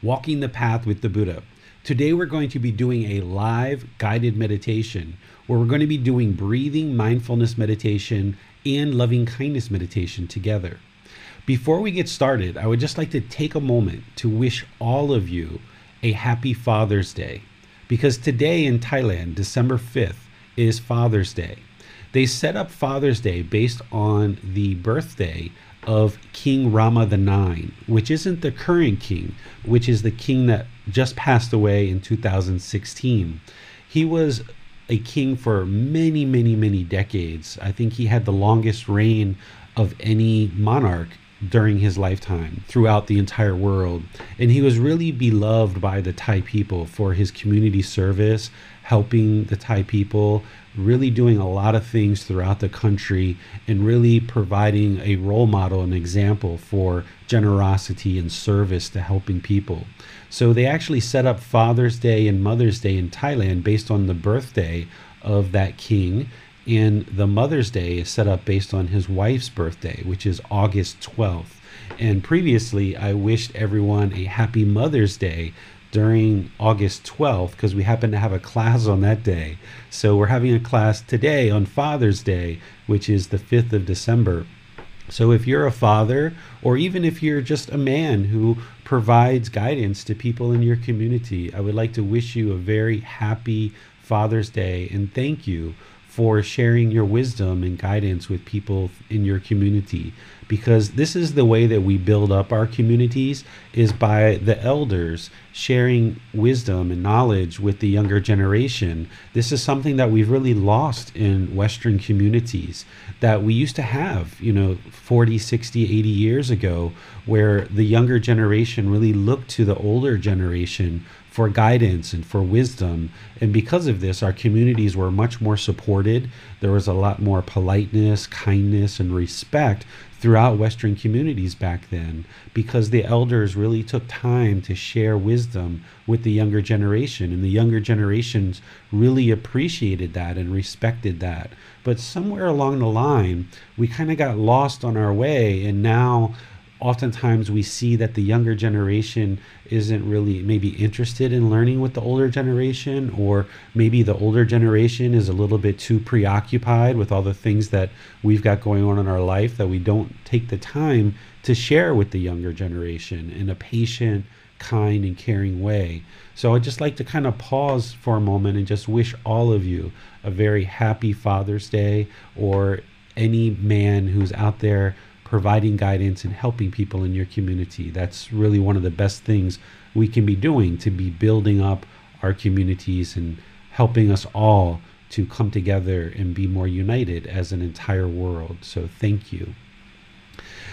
Walking the Path with the Buddha. Today we're going to be doing a live guided meditation where we're going to be doing breathing mindfulness meditation and loving kindness meditation together. Before we get started, I would just like to take a moment to wish all of you a happy Father's Day because today in Thailand, December 5th, is Father's Day. They set up Father's Day based on the birthday of King Rama IX, which isn't the current king, which is the king that just passed away in 2016. He was a king for many, many, many decades. I think he had the longest reign of any monarch during his lifetime throughout the entire world. And he was really beloved by the Thai people for his community service, helping the Thai people, really doing a lot of things throughout the country, and really providing a role model, an example for generosity and service to helping people. So they actually set up Father's Day and Mother's Day in Thailand based on the birthday of that king. And the Mother's Day is set up based on his wife's birthday, which is August 12th. And previously, I wished everyone a happy Mother's Day during August 12th because we happen to have a class on that day. So we're having a class today on Father's Day, which is the 5th of December. So if you're a father, or even if you're just a man who provides guidance to people in your community, I would like to wish you a very happy Father's Day and thank you for sharing your wisdom and guidance with people in your community because this is the way that we build up our communities is by the elders sharing wisdom and knowledge with the younger generation this is something that we've really lost in western communities that we used to have you know 40 60 80 years ago where the younger generation really looked to the older generation for guidance and for wisdom. And because of this, our communities were much more supported. There was a lot more politeness, kindness, and respect throughout Western communities back then because the elders really took time to share wisdom with the younger generation. And the younger generations really appreciated that and respected that. But somewhere along the line, we kind of got lost on our way. And now, oftentimes we see that the younger generation isn't really maybe interested in learning with the older generation or maybe the older generation is a little bit too preoccupied with all the things that we've got going on in our life that we don't take the time to share with the younger generation in a patient kind and caring way. So i'd just like to kind of pause for a moment and just wish all of you a very happy father's day or any man who's out there providing guidance and helping people in your community. That's really one of the best things we can be doing to be building up our communities and helping us all to come together and be more united as an entire world. So, thank you.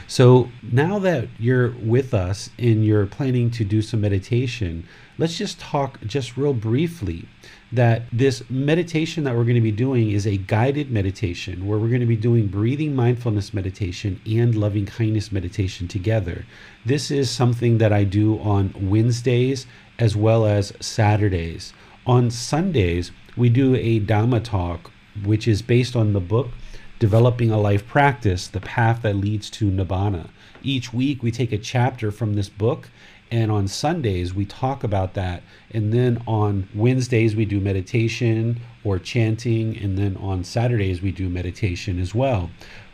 So, now that you're with us and you're planning to do some meditation, let's just talk just real briefly that this meditation that we're going to be doing is a guided meditation where we're going to be doing breathing mindfulness meditation and loving kindness meditation together. This is something that I do on Wednesdays as well as Saturdays. On Sundays, we do a Dhamma talk, which is based on the book Developing a Life Practice The Path That Leads to Nibbana. Each week, we take a chapter from this book and on Sundays, we talk about that. And then on Wednesdays, we do meditation or chanting. And then on Saturdays, we do meditation as well.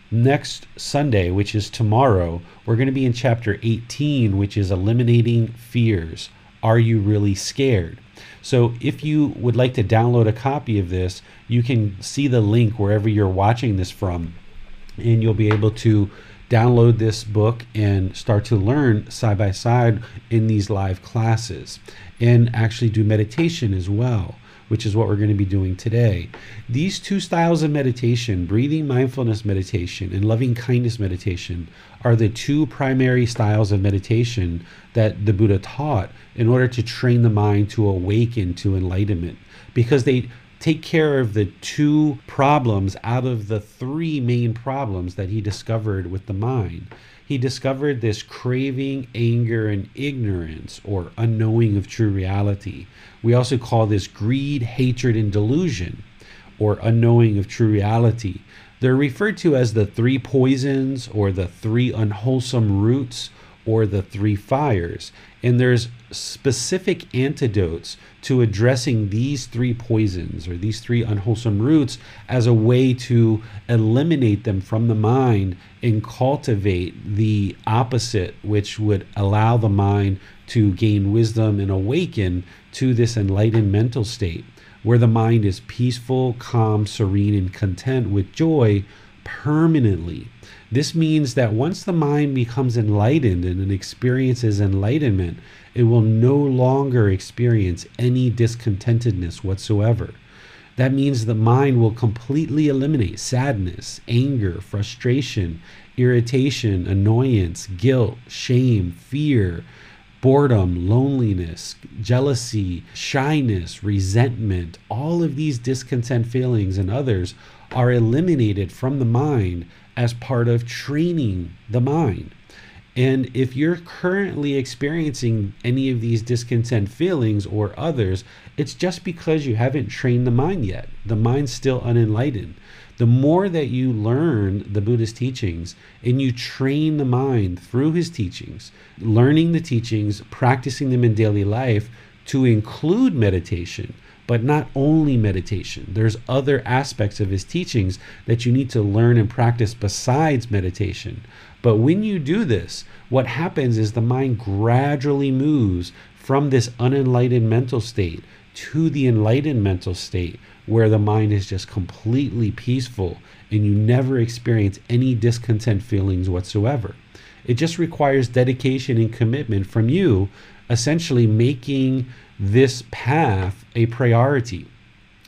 Next Sunday, which is tomorrow, we're going to be in chapter 18, which is eliminating fears. Are you really scared? So if you would like to download a copy of this, you can see the link wherever you're watching this from, and you'll be able to download this book and start to learn side by side in these live classes and actually do meditation as well which is what we're going to be doing today. These two styles of meditation, breathing mindfulness meditation and loving kindness meditation, are the two primary styles of meditation that the Buddha taught in order to train the mind to awaken to enlightenment because they take care of the two problems out of the three main problems that he discovered with the mind he discovered this craving, anger, and ignorance or unknowing of true reality. We also call this greed, hatred, and delusion or unknowing of true reality. They're referred to as the three poisons or the three unwholesome roots or the three fires. And there's specific antidotes to addressing these three poisons or these three unwholesome roots as a way to eliminate them from the mind and cultivate the opposite, which would allow the mind to gain wisdom and awaken to this enlightened mental state where the mind is peaceful, calm, serene, and content with joy permanently. This means that once the mind becomes enlightened and it experiences enlightenment, it will no longer experience any discontentedness whatsoever. That means the mind will completely eliminate sadness, anger, frustration, irritation, annoyance, guilt, shame, fear, boredom, loneliness, jealousy, shyness, resentment. All of these discontent feelings and others are eliminated from the mind as part of training the mind. And if you're currently experiencing any of these discontent feelings or others, it's just because you haven't trained the mind yet. The mind's still unenlightened. The more that you learn the Buddhist teachings and you train the mind through his teachings, learning the teachings, practicing them in daily life to include meditation, but not only meditation. There's other aspects of his teachings that you need to learn and practice besides meditation. But when you do this, what happens is the mind gradually moves from this unenlightened mental state to the enlightened mental state where the mind is just completely peaceful and you never experience any discontent feelings whatsoever. It just requires dedication and commitment from you, essentially making this path a priority.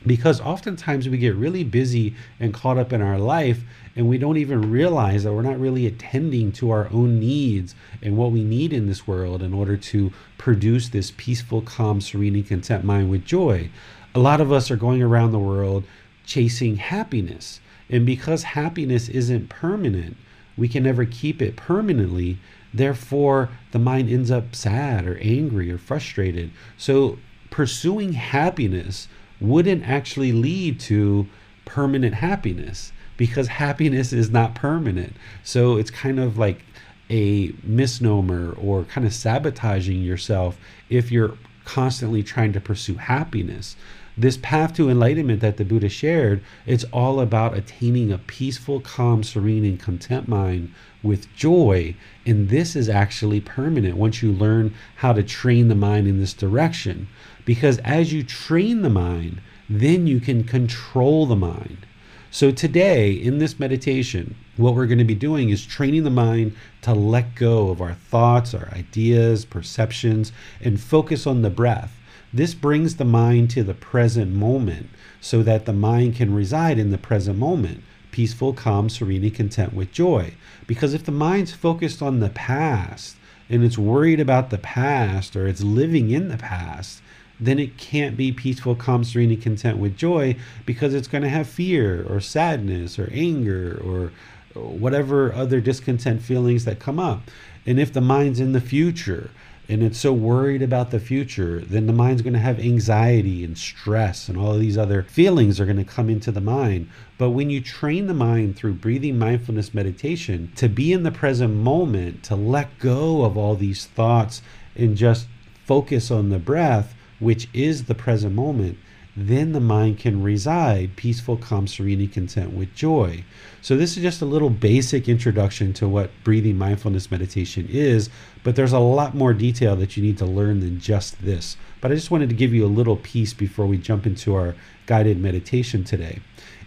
Because oftentimes we get really busy and caught up in our life, and we don't even realize that we're not really attending to our own needs and what we need in this world in order to produce this peaceful, calm, serene, and content mind with joy. A lot of us are going around the world chasing happiness. And because happiness isn't permanent, we can never keep it permanently. Therefore, the mind ends up sad or angry or frustrated. So, pursuing happiness wouldn't actually lead to permanent happiness because happiness is not permanent. So, it's kind of like a misnomer or kind of sabotaging yourself if you're constantly trying to pursue happiness this path to enlightenment that the Buddha shared, it's all about attaining a peaceful, calm, serene, and content mind with joy. And this is actually permanent once you learn how to train the mind in this direction. Because as you train the mind, then you can control the mind. So, today in this meditation, what we're going to be doing is training the mind to let go of our thoughts, our ideas, perceptions, and focus on the breath. This brings the mind to the present moment so that the mind can reside in the present moment, peaceful, calm, serene, and content with joy. Because if the mind's focused on the past and it's worried about the past or it's living in the past, then it can't be peaceful, calm, serene, and content with joy because it's going to have fear or sadness or anger or whatever other discontent feelings that come up. And if the mind's in the future and it's so worried about the future, then the mind's going to have anxiety and stress, and all these other feelings are going to come into the mind. But when you train the mind through breathing mindfulness meditation to be in the present moment, to let go of all these thoughts and just focus on the breath, which is the present moment, then the mind can reside peaceful, calm, serene, and content with joy. So, this is just a little basic introduction to what breathing mindfulness meditation is, but there's a lot more detail that you need to learn than just this. But I just wanted to give you a little piece before we jump into our guided meditation today.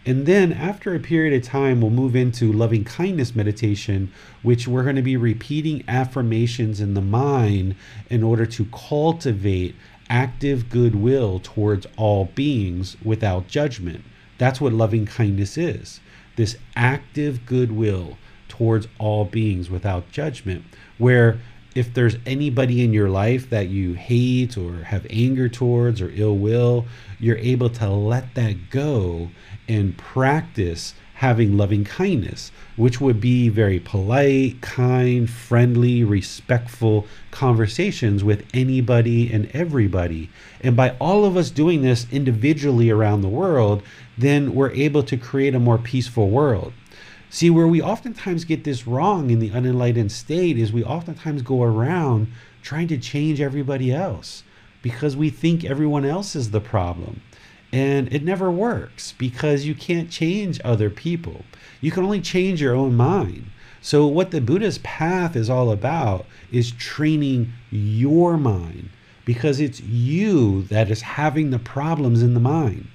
And then after a period of time, we'll move into loving kindness meditation, which we're going to be repeating affirmations in the mind in order to cultivate active goodwill towards all beings without judgment. That's what loving kindness is this active goodwill towards all beings without judgment, where if there's anybody in your life that you hate or have anger towards or ill will, you're able to let that go and practice having loving kindness, which would be very polite, kind, friendly, respectful conversations with anybody and everybody. And by all of us doing this individually around the world, then we're able to create a more peaceful world. See, where we oftentimes get this wrong in the unenlightened state is we oftentimes go around trying to change everybody else because we think everyone else is the problem. And it never works because you can't change other people. You can only change your own mind. So, what the Buddha's path is all about is training your mind because it's you that is having the problems in the mind.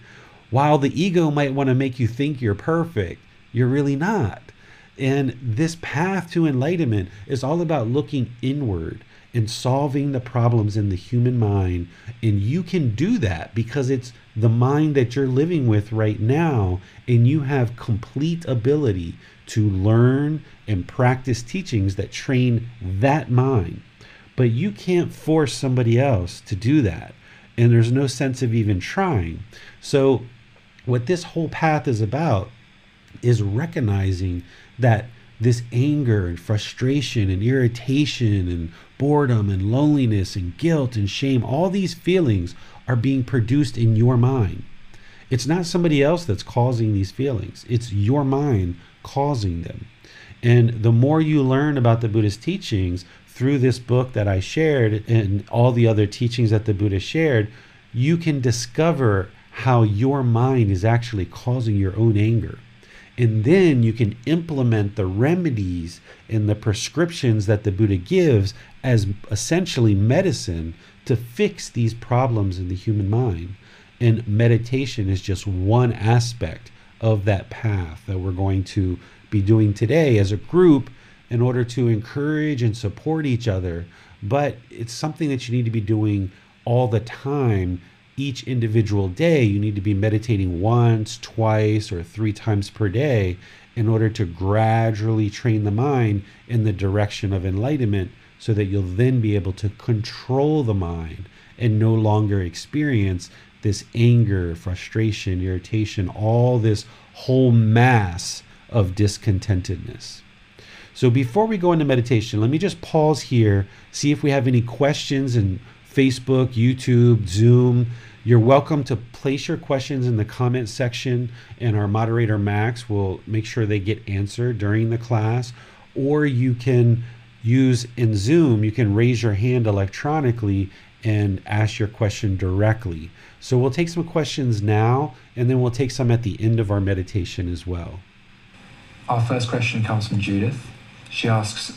While the ego might want to make you think you're perfect, you're really not. And this path to enlightenment is all about looking inward and solving the problems in the human mind. And you can do that because it's the mind that you're living with right now. And you have complete ability to learn and practice teachings that train that mind. But you can't force somebody else to do that. And there's no sense of even trying. So, what this whole path is about is recognizing that this anger and frustration and irritation and boredom and loneliness and guilt and shame, all these feelings are being produced in your mind. It's not somebody else that's causing these feelings, it's your mind causing them. And the more you learn about the Buddhist teachings through this book that I shared and all the other teachings that the Buddha shared, you can discover how your mind is actually causing your own anger. And then you can implement the remedies and the prescriptions that the Buddha gives as essentially medicine to fix these problems in the human mind. And meditation is just one aspect of that path that we're going to be doing today as a group in order to encourage and support each other. But it's something that you need to be doing all the time each individual day, you need to be meditating once, twice, or three times per day in order to gradually train the mind in the direction of enlightenment so that you'll then be able to control the mind and no longer experience this anger, frustration, irritation, all this whole mass of discontentedness. So before we go into meditation, let me just pause here, see if we have any questions in Facebook, YouTube, Zoom. You're welcome to place your questions in the comment section, and our moderator Max will make sure they get answered during the class. Or you can use in Zoom, you can raise your hand electronically and ask your question directly. So we'll take some questions now, and then we'll take some at the end of our meditation as well. Our first question comes from Judith. She asks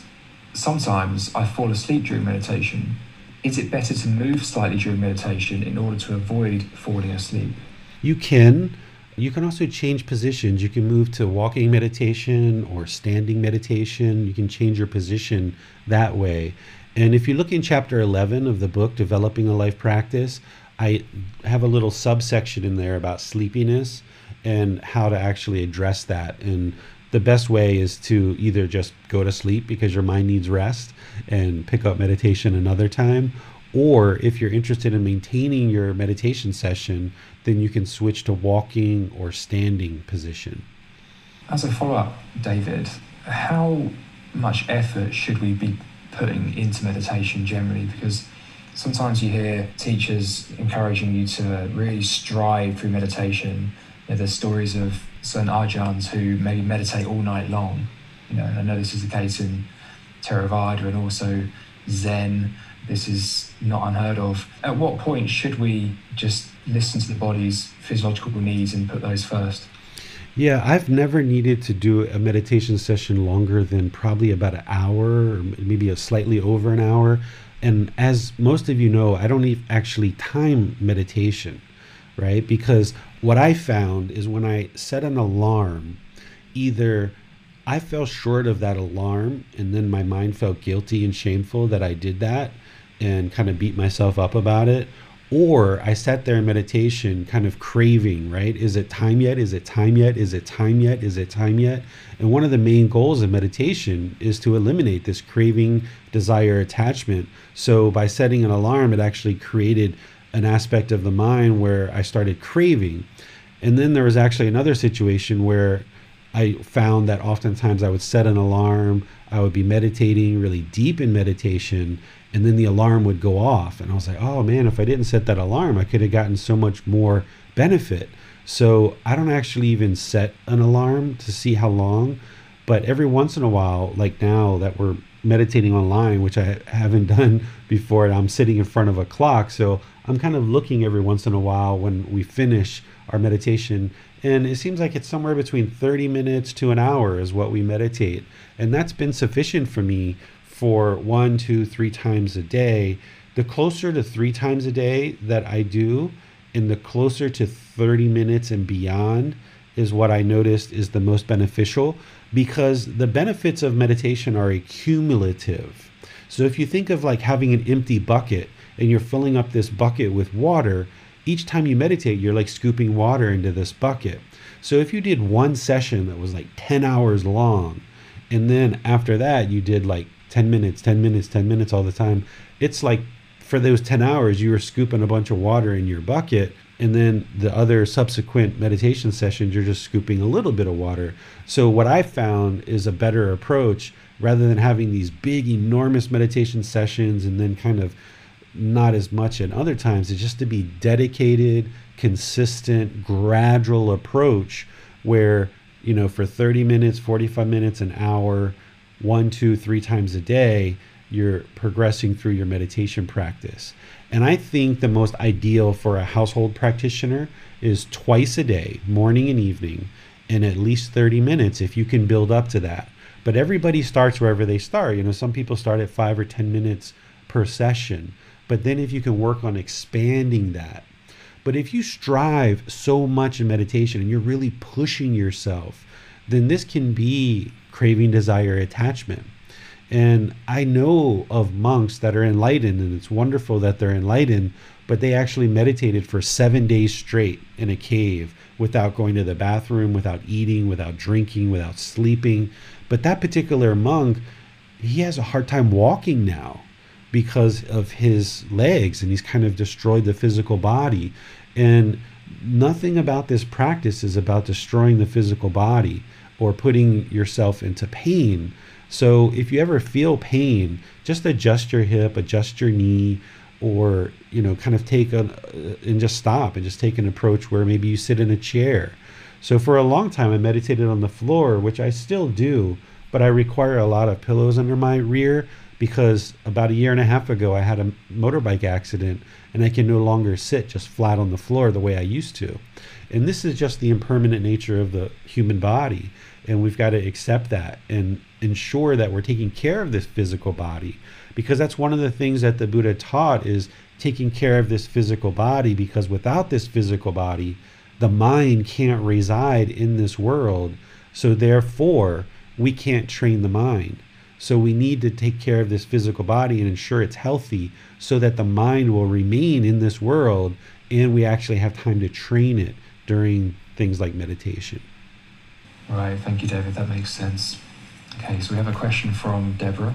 Sometimes I fall asleep during meditation is it better to move slightly during meditation in order to avoid falling asleep? You can. You can also change positions. You can move to walking meditation or standing meditation. You can change your position that way. And if you look in chapter 11 of the book, Developing a Life Practice, I have a little subsection in there about sleepiness and how to actually address that. And the best way is to either just go to sleep because your mind needs rest and pick up meditation another time. Or if you're interested in maintaining your meditation session, then you can switch to walking or standing position. As a follow up, David, how much effort should we be putting into meditation generally? Because sometimes you hear teachers encouraging you to really strive through meditation. You know, there's stories of certain Ajahns who maybe meditate all night long. You know, I know this is the case in Theravada and also Zen. This is not unheard of. At what point should we just listen to the body's physiological needs and put those first. Yeah, I've never needed to do a meditation session longer than probably about an hour, or maybe a slightly over an hour. And as most of you know, I don't actually time meditation, right? Because what I found is when I set an alarm, either I fell short of that alarm and then my mind felt guilty and shameful that I did that and kind of beat myself up about it, or I sat there in meditation, kind of craving, right? Is it time yet? Is it time yet? Is it time yet? Is it time yet? And one of the main goals of meditation is to eliminate this craving, desire, attachment. So by setting an alarm, it actually created an aspect of the mind where I started craving. And then there was actually another situation where I found that oftentimes I would set an alarm, I would be meditating really deep in meditation, and then the alarm would go off and i was like oh man if i didn't set that alarm i could have gotten so much more benefit so i don't actually even set an alarm to see how long but every once in a while like now that we're meditating online which i haven't done before and i'm sitting in front of a clock. So i'm kind of looking every once in a while when we finish our meditation. And it seems like it's somewhere between 30 minutes to an hour is what we meditate. And that's been sufficient for me for one, two, three times a day, the closer to three times a day that I do, and the closer to 30 minutes and beyond is what I noticed is the most beneficial because the benefits of meditation are accumulative. So if you think of like having an empty bucket and you're filling up this bucket with water, each time you meditate, you're like scooping water into this bucket. So if you did one session that was like 10 hours long, and then after that you did like 10 minutes, 10 minutes, 10 minutes all the time. It's like for those 10 hours, you were scooping a bunch of water in your bucket. And then the other subsequent meditation sessions, you're just scooping a little bit of water. So, what I found is a better approach rather than having these big, enormous meditation sessions and then kind of not as much at other times, it's just to be dedicated, consistent, gradual approach where, you know, for 30 minutes, 45 minutes, an hour, one, two, three times a day, you're progressing through your meditation practice. And I think the most ideal for a household practitioner is twice a day, morning and evening, and at least 30 minutes if you can build up to that. But everybody starts wherever they start. You know, some people start at five or 10 minutes per session. But then if you can work on expanding that, but if you strive so much in meditation and you're really pushing yourself, then this can be craving, desire, attachment. And I know of monks that are enlightened, and it's wonderful that they're enlightened, but they actually meditated for seven days straight in a cave without going to the bathroom, without eating, without drinking, without sleeping. But that particular monk, he has a hard time walking now because of his legs, and he's kind of destroyed the physical body. And nothing about this practice is about destroying the physical body or putting yourself into pain. So if you ever feel pain, just adjust your hip, adjust your knee, or you know, kind of take a uh, and just stop and just take an approach where maybe you sit in a chair. So for a long time, I meditated on the floor, which I still do, but I require a lot of pillows under my rear because about a year and a half ago I had a motorbike accident and I can no longer sit just flat on the floor the way I used to. And this is just the impermanent nature of the human body. And we've got to accept that and ensure that we're taking care of this physical body. Because that's one of the things that the Buddha taught is taking care of this physical body. Because without this physical body, the mind can't reside in this world. So therefore, we can't train the mind. So we need to take care of this physical body and ensure it's healthy so that the mind will remain in this world and we actually have time to train it during things like meditation. Right, thank you, David. That makes sense. Okay, so we have a question from Deborah.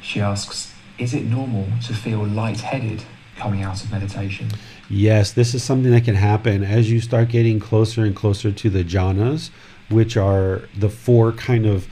She asks Is it normal to feel lightheaded coming out of meditation? Yes, this is something that can happen as you start getting closer and closer to the jhanas, which are the four kind of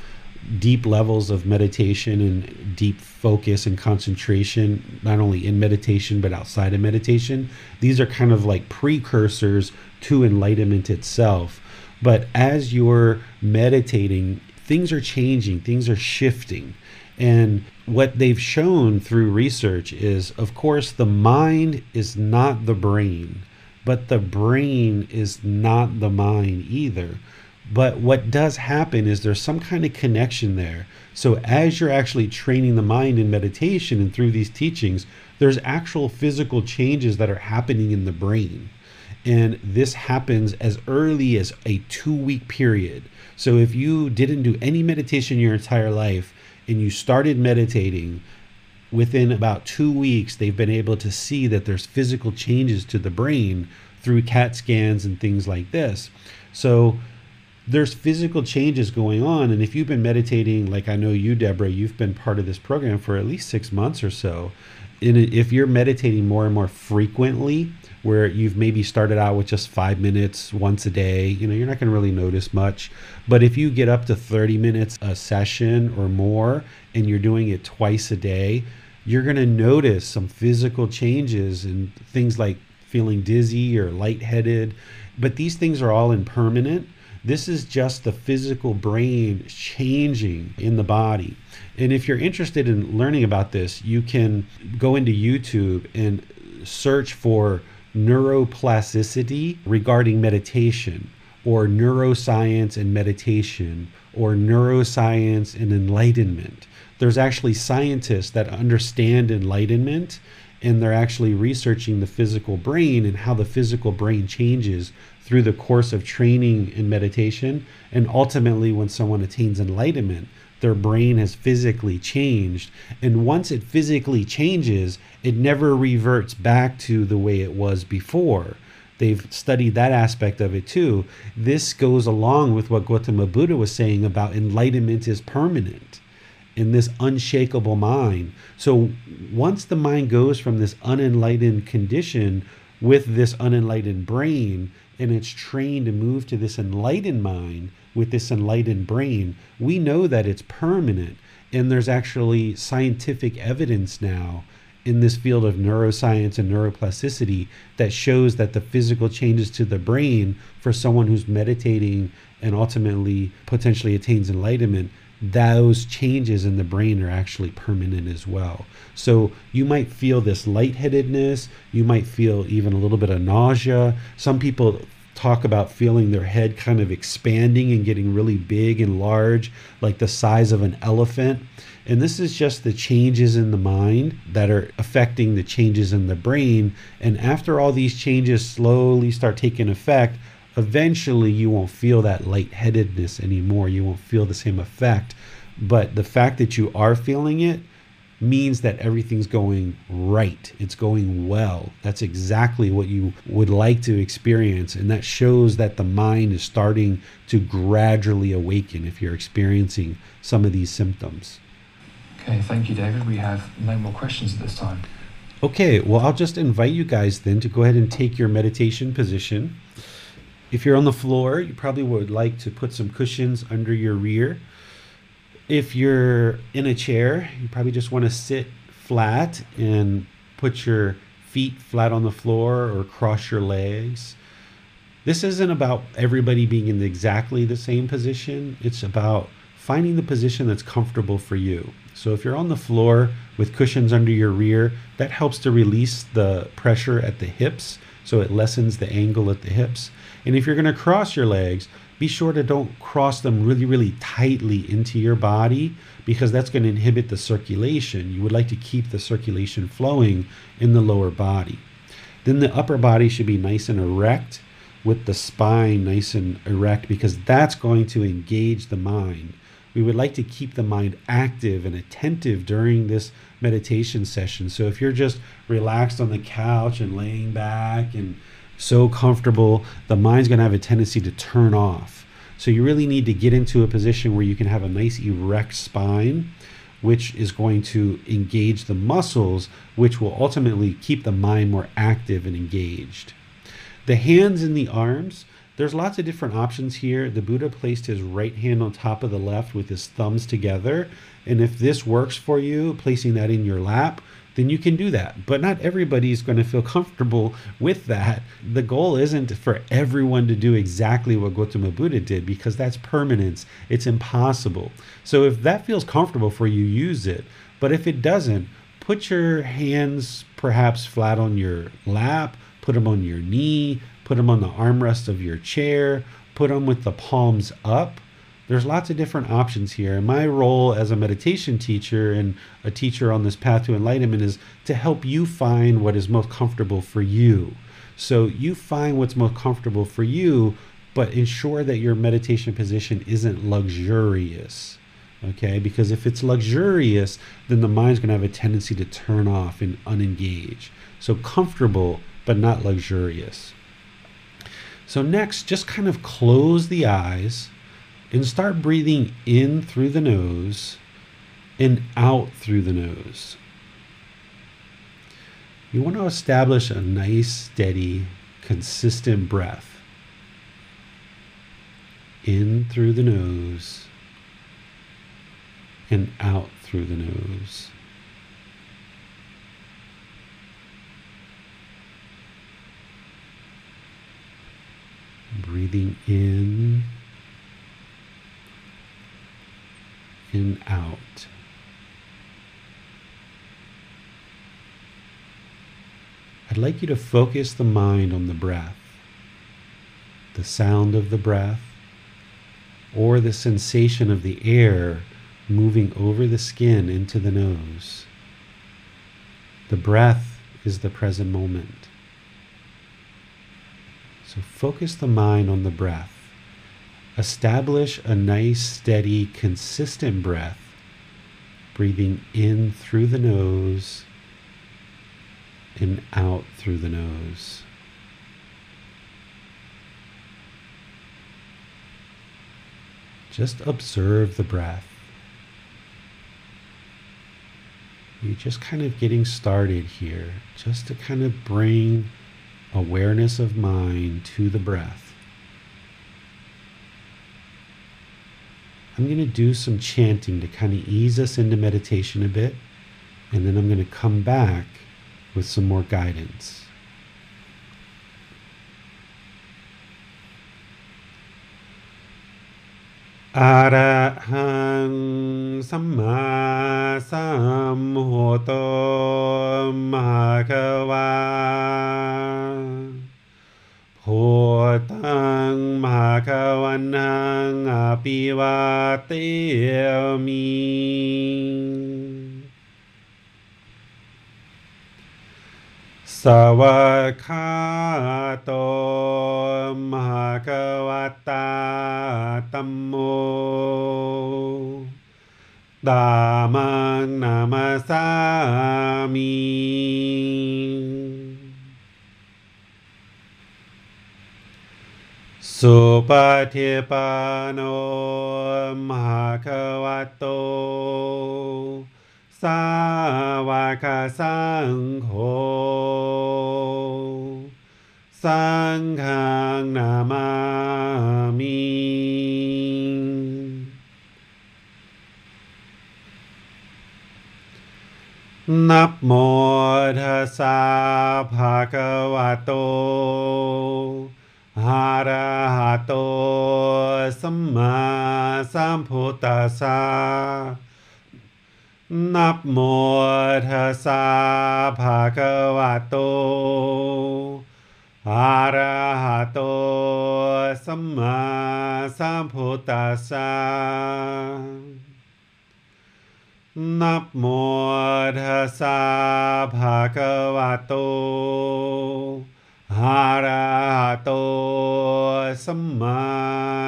deep levels of meditation and deep focus and concentration, not only in meditation but outside of meditation. These are kind of like precursors to enlightenment itself. But as you're meditating, things are changing, things are shifting. And what they've shown through research is, of course, the mind is not the brain. but the brain is not the mind either. But what does happen is there's some kind of connection there. So as you're actually training the mind in meditation and through these teachings, there's actual physical changes that are happening in the brain. And this happens as early as a two week period. So if you didn't do any meditation your entire life and you started meditating, within about two weeks, they've been able to see that there's physical changes to the brain through CAT scans and things like this. So there's physical changes going on. And if you've been meditating, like I know you, Deborah, you've been part of this program for at least six months or so. And if you're meditating more and more frequently, where you've maybe started out with just five minutes once a day, you know, you're not going to really notice much. But if you get up to 30 minutes a session or more and you're doing it twice a day, you're going to notice some physical changes and things like feeling dizzy or lightheaded. But these things are all impermanent. This is just the physical brain changing in the body. And if you're interested in learning about this, you can go into YouTube and search for neuroplasticity regarding meditation or neuroscience and meditation or neuroscience and enlightenment. There's actually scientists that understand enlightenment and they're actually researching the physical brain and how the physical brain changes through the course of training in meditation. And ultimately, when someone attains enlightenment, their brain has physically changed. And once it physically changes, it never reverts back to the way it was before. They've studied that aspect of it too. This goes along with what Gautama Buddha was saying about enlightenment is permanent in this unshakable mind. So once the mind goes from this unenlightened condition with this unenlightened brain and it's trained to move to this enlightened mind, with this enlightened brain, we know that it's permanent. And there's actually scientific evidence now in this field of neuroscience and neuroplasticity that shows that the physical changes to the brain for someone who's meditating and ultimately potentially attains enlightenment those changes in the brain are actually permanent as well. So you might feel this lightheadedness, you might feel even a little bit of nausea. Some people talk about feeling their head kind of expanding and getting really big and large, like the size of an elephant. And this is just the changes in the mind that are affecting the changes in the brain. And after all these changes slowly start taking effect, eventually you won't feel that lightheadedness anymore. You won't feel the same effect. But the fact that you are feeling it means that everything's going right. It's going well. That's exactly what you would like to experience. And that shows that the mind is starting to gradually awaken if you're experiencing some of these symptoms. Okay, thank you, David. We have no more questions at this time. Okay, well, I'll just invite you guys then to go ahead and take your meditation position. If you're on the floor, you probably would like to put some cushions under your rear if you're in a chair, you probably just want to sit flat and put your feet flat on the floor or cross your legs. This isn't about everybody being in exactly the same position. It's about finding the position that's comfortable for you. So if you're on the floor with cushions under your rear, that helps to release the pressure at the hips, so it lessens the angle at the hips. And if you're going to cross your legs, be sure to don't cross them really, really tightly into your body because that's going to inhibit the circulation. You would like to keep the circulation flowing in the lower body. Then the upper body should be nice and erect with the spine nice and erect because that's going to engage the mind. We would like to keep the mind active and attentive during this meditation session. So if you're just relaxed on the couch and laying back and so comfortable, the mind's going to have a tendency to turn off. So you really need to get into a position where you can have a nice erect spine, which is going to engage the muscles, which will ultimately keep the mind more active and engaged. The hands and the arms, there's lots of different options here. The Buddha placed his right hand on top of the left with his thumbs together. And if this works for you, placing that in your lap, then you can do that. But not everybody is going to feel comfortable with that. The goal isn't for everyone to do exactly what Gautama Buddha did because that's permanence. It's impossible. So if that feels comfortable for you, use it. But if it doesn't, put your hands perhaps flat on your lap, put them on your knee, put them on the armrest of your chair, put them with the palms up. There's lots of different options here. And my role as a meditation teacher and a teacher on this path to enlightenment is to help you find what is most comfortable for you. So you find what's most comfortable for you, but ensure that your meditation position isn't luxurious. Okay, because if it's luxurious, then the mind's going to have a tendency to turn off and unengage. So comfortable, but not luxurious. So, next, just kind of close the eyes and start breathing in through the nose and out through the nose. You want to establish a nice, steady, consistent breath. In through the nose and out through the nose. Breathing in and out. I'd like you to focus the mind on the breath, the sound of the breath, or the sensation of the air moving over the skin into the nose. The breath is the present moment. So focus the mind on the breath. Establish a nice, steady, consistent breath, breathing in through the nose and out through the nose. Just observe the breath. You're just kind of getting started here, just to kind of bring awareness of mind to the breath. I'm going to do some chanting to kind of ease us into meditation a bit, and then I'm going to come back with some more guidance. โหตังมหาควันหังอภิวาเตมีสวะคาโตมหากวัตตาตัมโมดามังนามาสามี สุปฏิปันโนมหากวัตโต สาวกสังโฆ สังฆังนามามินับโมทัสสะภะคะวะโต อะระหะโตสัมมาสัมพุทธัสสะนับโมทัสสะภะคะวะโตอะระหะโตสัมมาสัมพุทธัสสะนับโมทัสสะภะคะวะโต हारातो सम्मा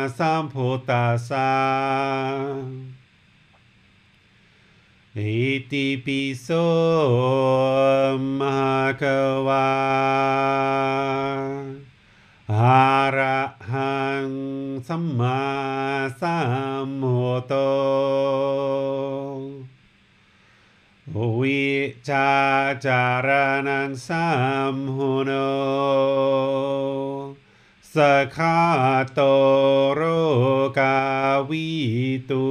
साम्भोतासा इति पिसो महाकवा। हारहं सम्मा साम्भोतो। วิจาจารณังสามหุโนสขาโตโรกาวิตุ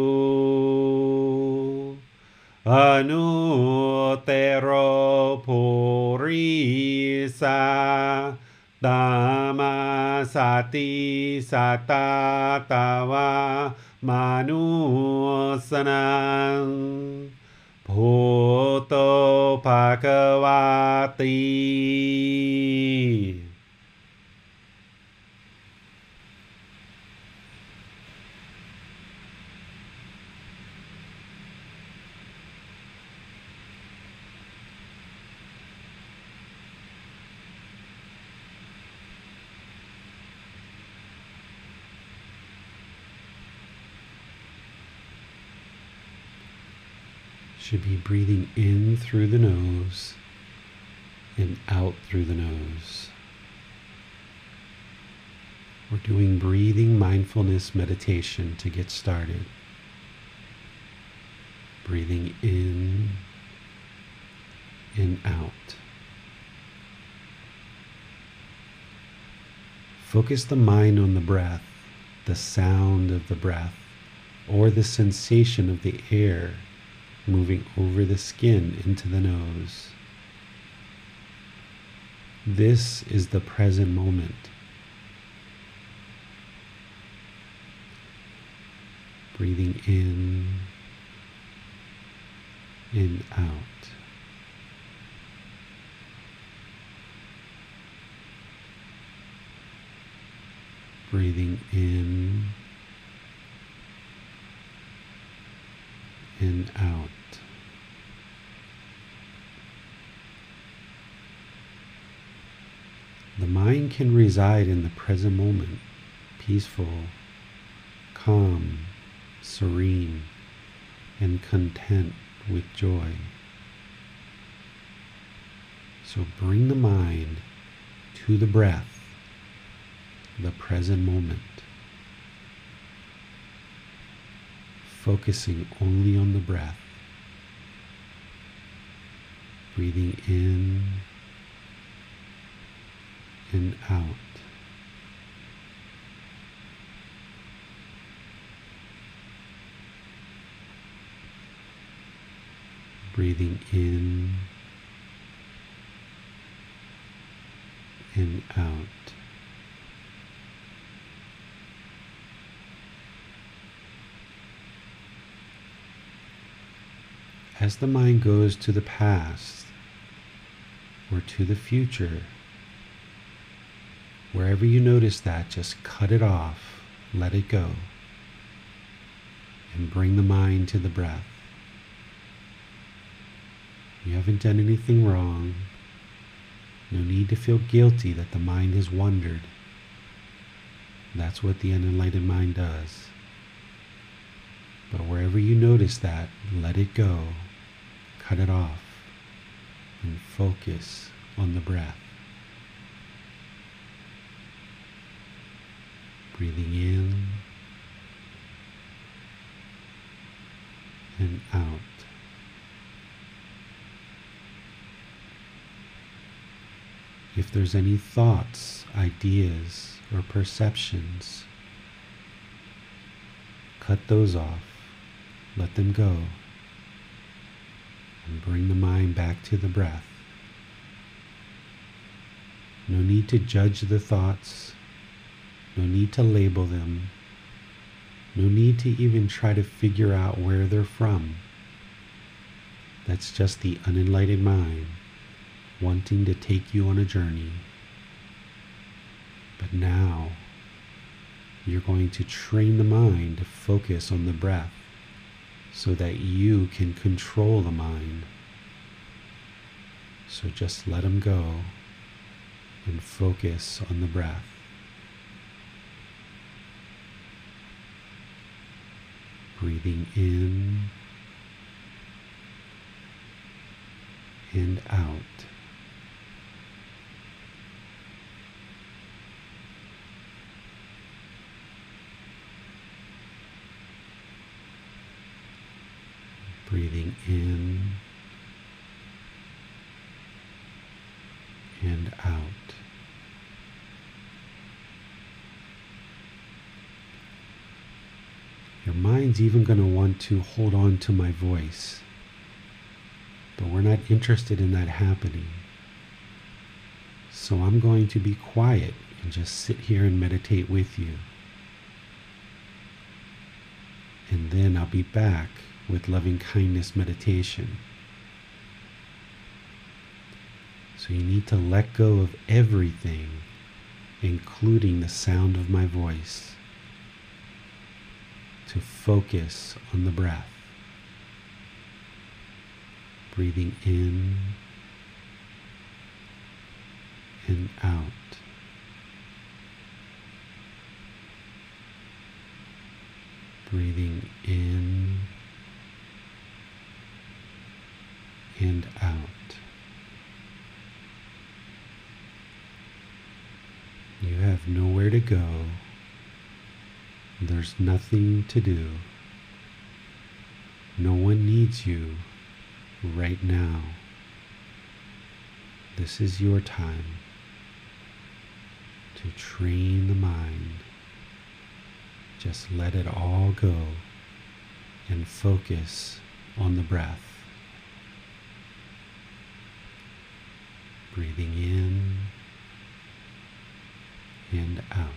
อนุเตโรภูริสาตามาสติสัตาตาวามานุสนา โหโตภะคะวาตี should be breathing in through the nose and out through the nose. We're doing breathing mindfulness meditation to get started. Breathing in and out. Focus the mind on the breath, the sound of the breath, or the sensation of the air moving over the skin into the nose. This is the present moment. Breathing in and out. breathing in and out. The mind can reside in the present moment, peaceful, calm, serene, and content with joy. So bring the mind to the breath the present moment, focusing only on the breath, breathing in and out. Breathing in and out. As the mind goes to the past or to the future, wherever you notice that, just cut it off, let it go, and bring the mind to the breath. You haven't done anything wrong. No need to feel guilty that the mind has wandered. That's what the unenlightened mind does. But wherever you notice that, let it go cut it off and focus on the breath. Breathing in and out. If there's any thoughts, ideas, or perceptions, cut those off. Let them go and bring the mind back to the breath. No need to judge the thoughts, no need to label them, no need to even try to figure out where they're from. That's just the unenlightened mind wanting to take you on a journey. But now you're going to train the mind to focus on the breath so that you can control the mind. So just let them go and focus on the breath. Breathing in and out. Breathing in and out. Your mind's even going to want to hold on to my voice, but we're not interested in that happening. So I'm going to be quiet and just sit here and meditate with you. And then I'll be back with loving kindness meditation. So you need to let go of everything, including the sound of my voice, to focus on the breath. Breathing in and out. Breathing in and out. You have nowhere to go. There's nothing to do. No one needs you right now. This is your time to train the mind. Just let it all go and focus on the breath. Breathing in and out.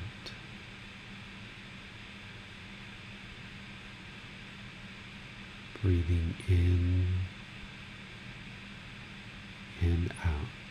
Breathing in and out.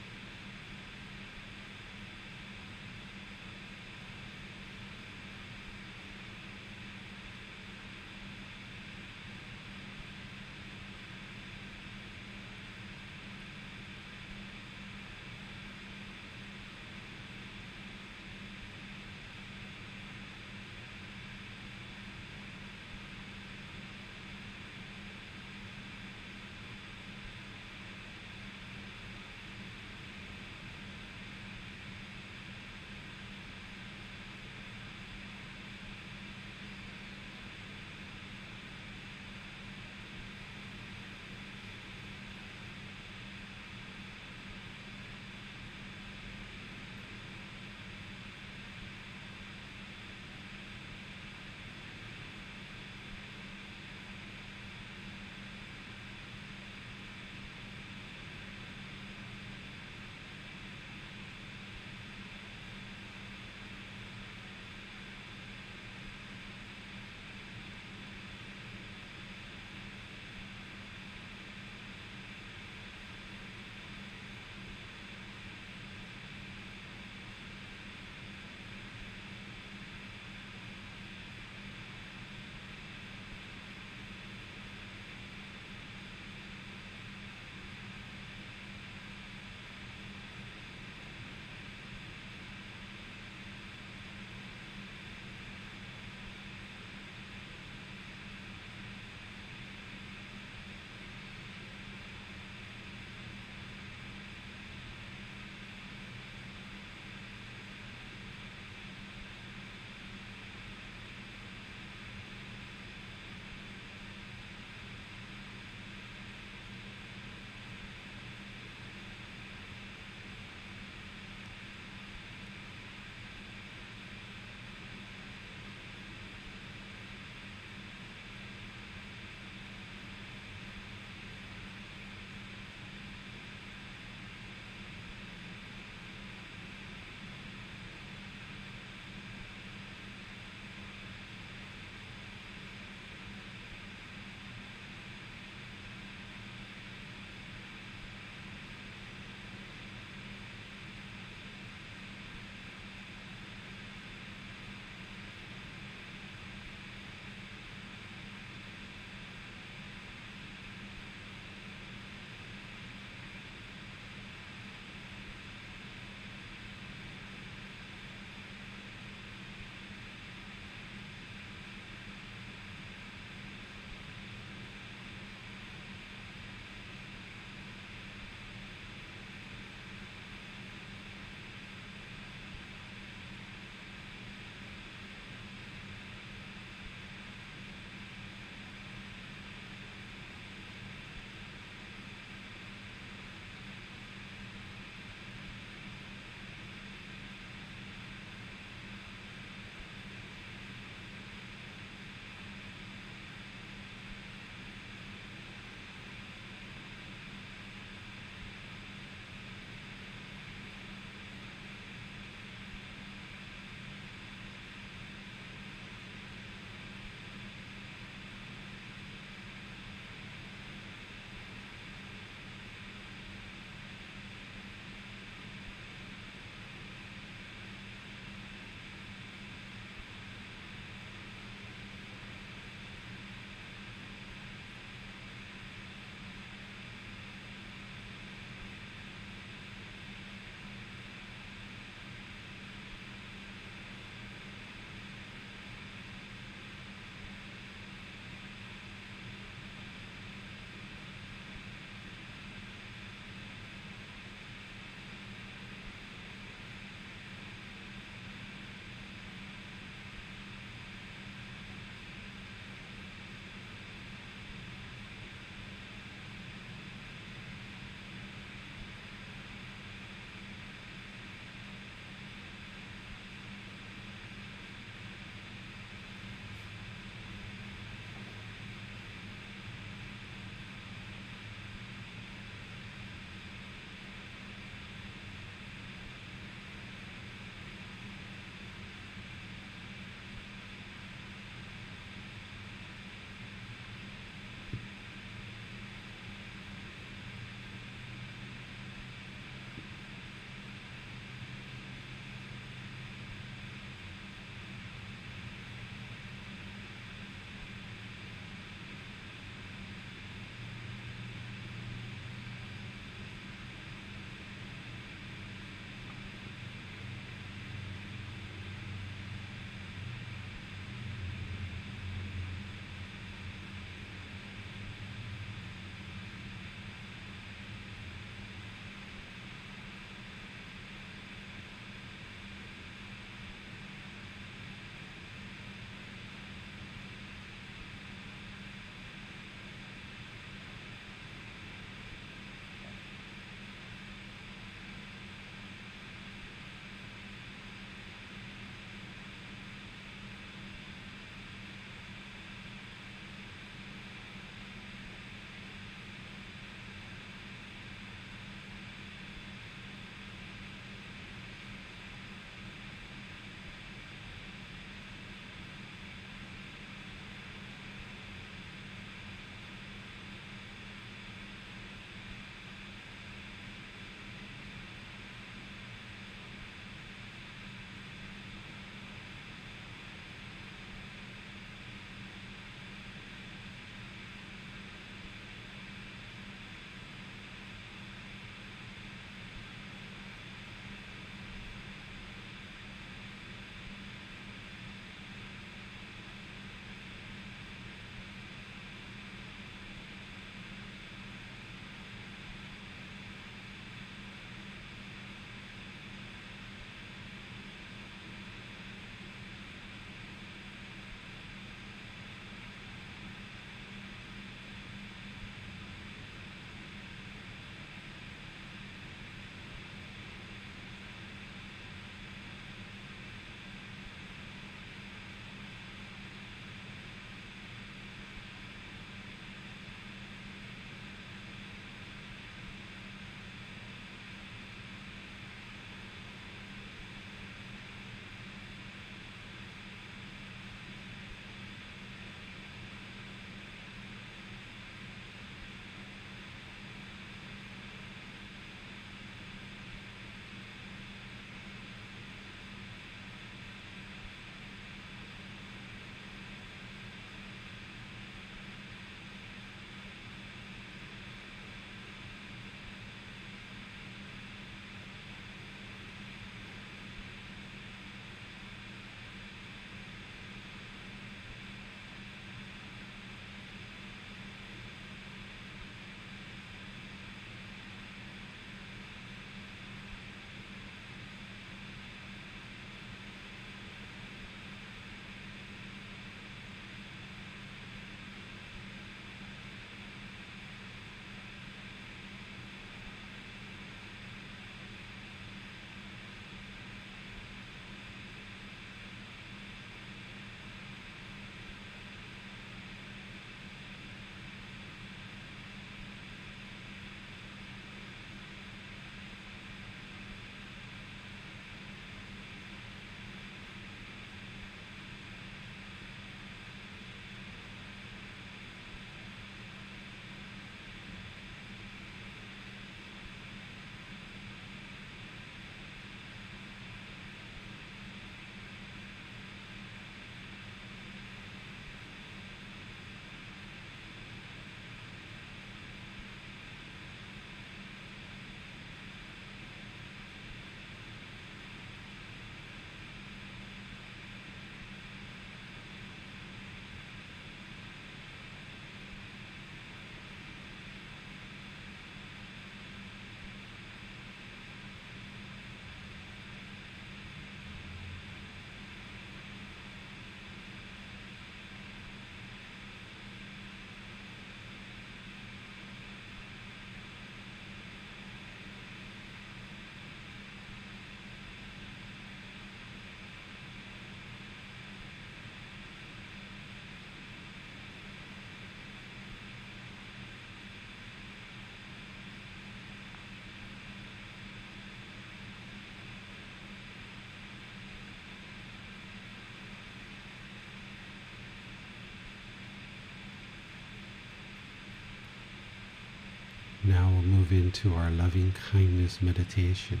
Now we'll move into our loving kindness meditation.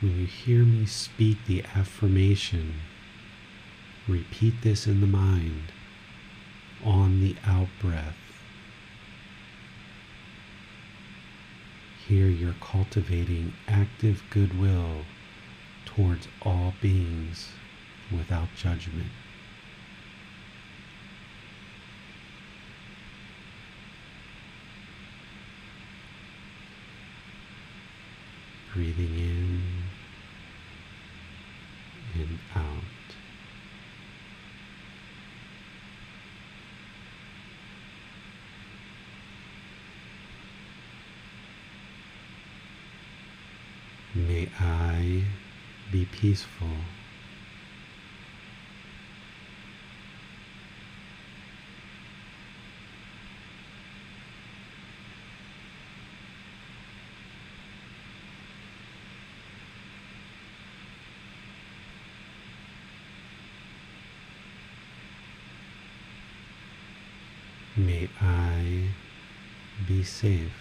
When you hear me speak the affirmation, repeat this in the mind on the out breath. Here you're cultivating active goodwill towards all beings without judgment. Peaceful. May I be safe.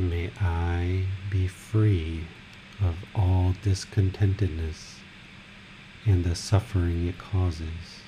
May I be free of all discontentedness and the suffering it causes.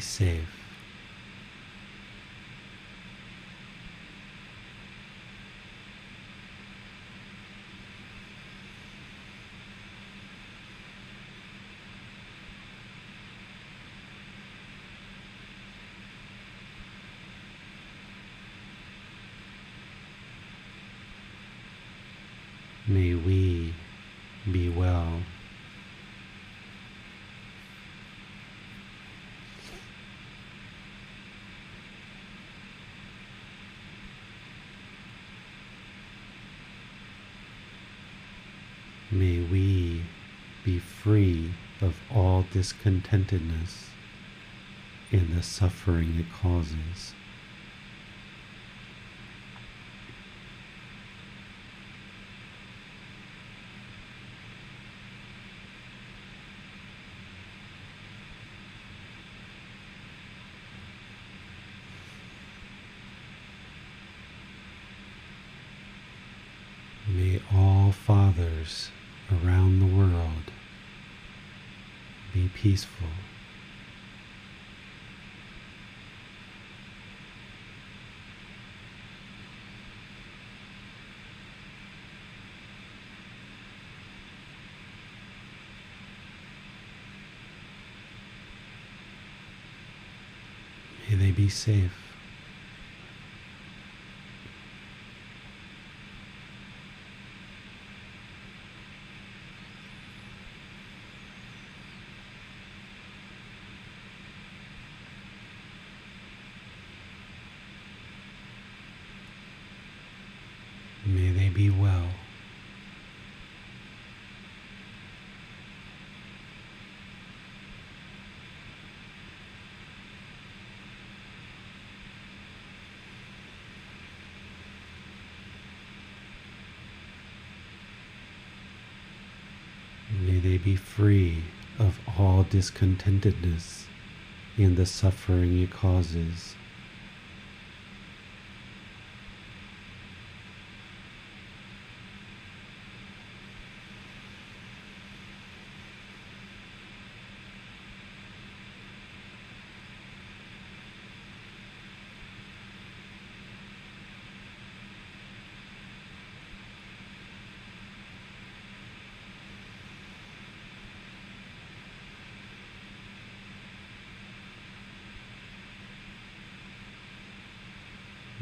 Safe. May we be free of all discontentedness and the suffering it causes. Safe. They be free of all discontentedness and the suffering it causes.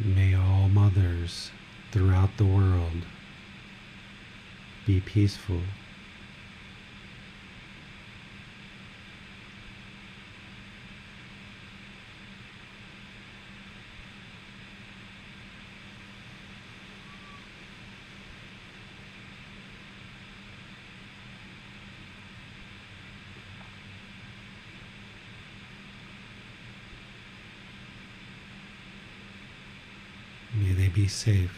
May all mothers throughout the world be peaceful. May they be safe.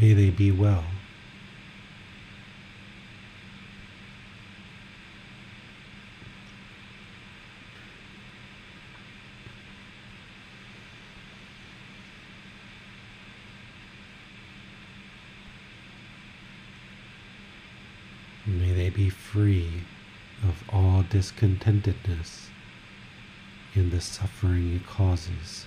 May they be well. Free of all discontentedness and the suffering it causes.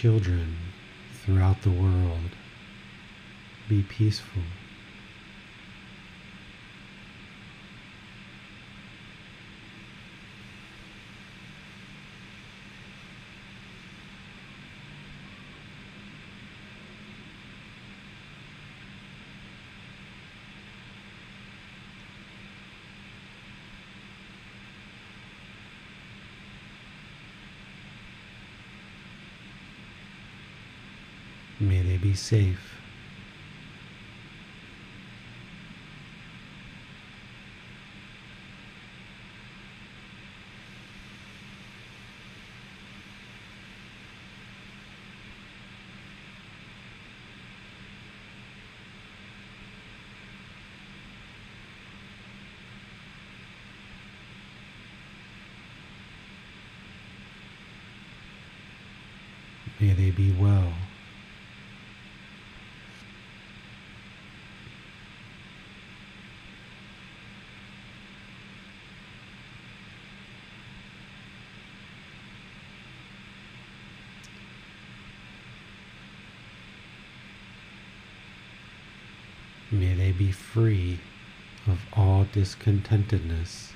Children throughout the world be peaceful. May they be safe. May they be well. May they be free of all discontentedness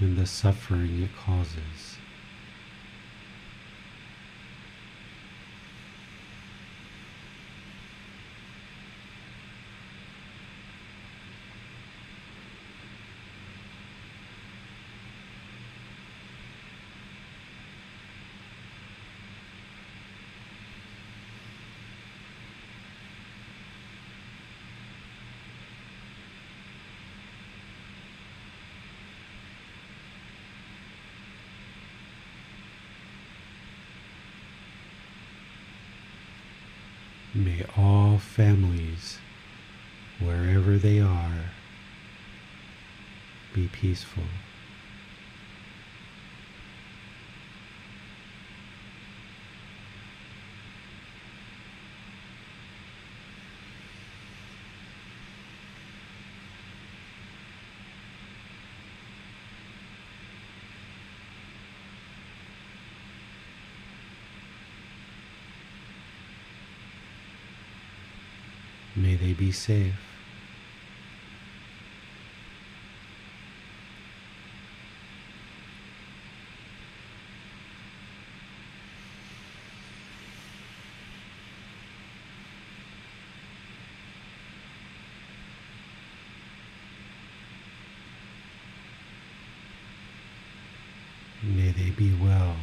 and the suffering it causes. May all families, wherever they are, be peaceful. may be safe. May they be well.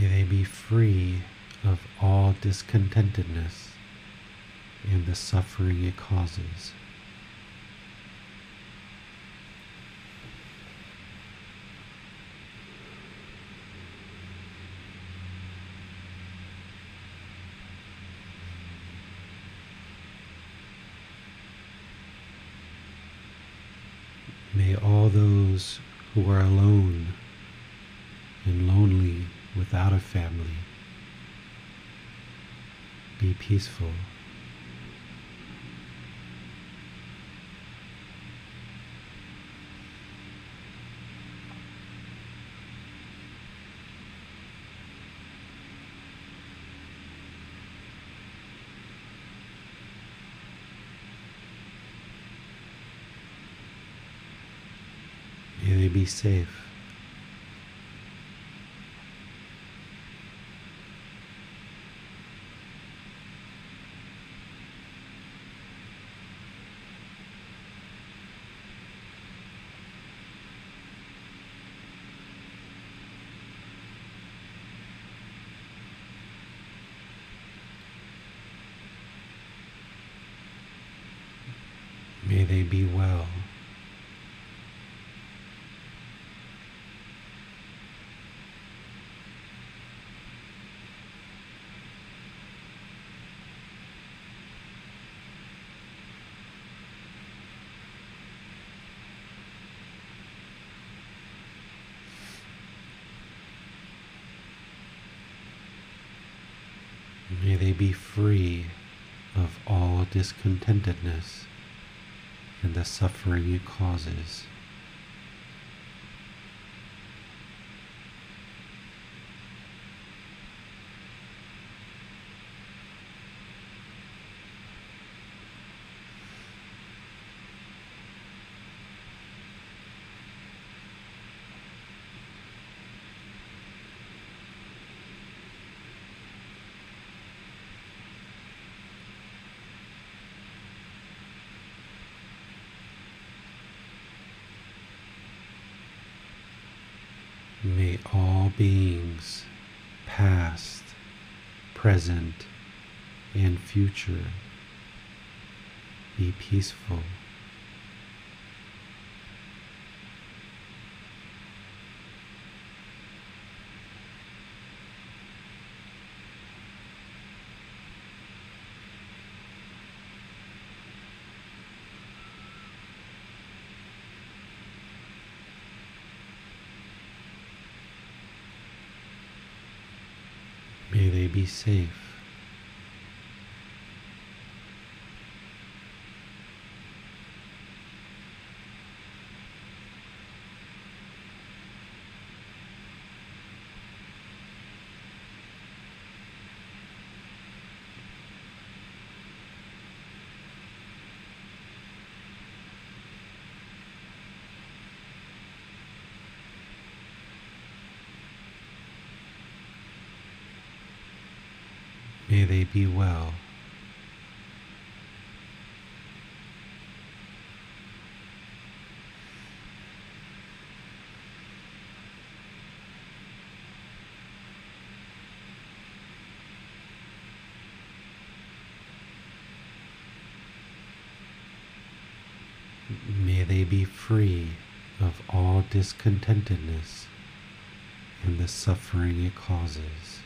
May they be free of all discontentedness and the suffering it causes. May all those who are alone and lonely without a family be peaceful. May they be safe. May they be well. May they be free of all discontentedness and the suffering it causes. May all beings, past, present, and future, be peaceful. Safe. May they be well. May they be free of all discontentedness and the suffering it causes.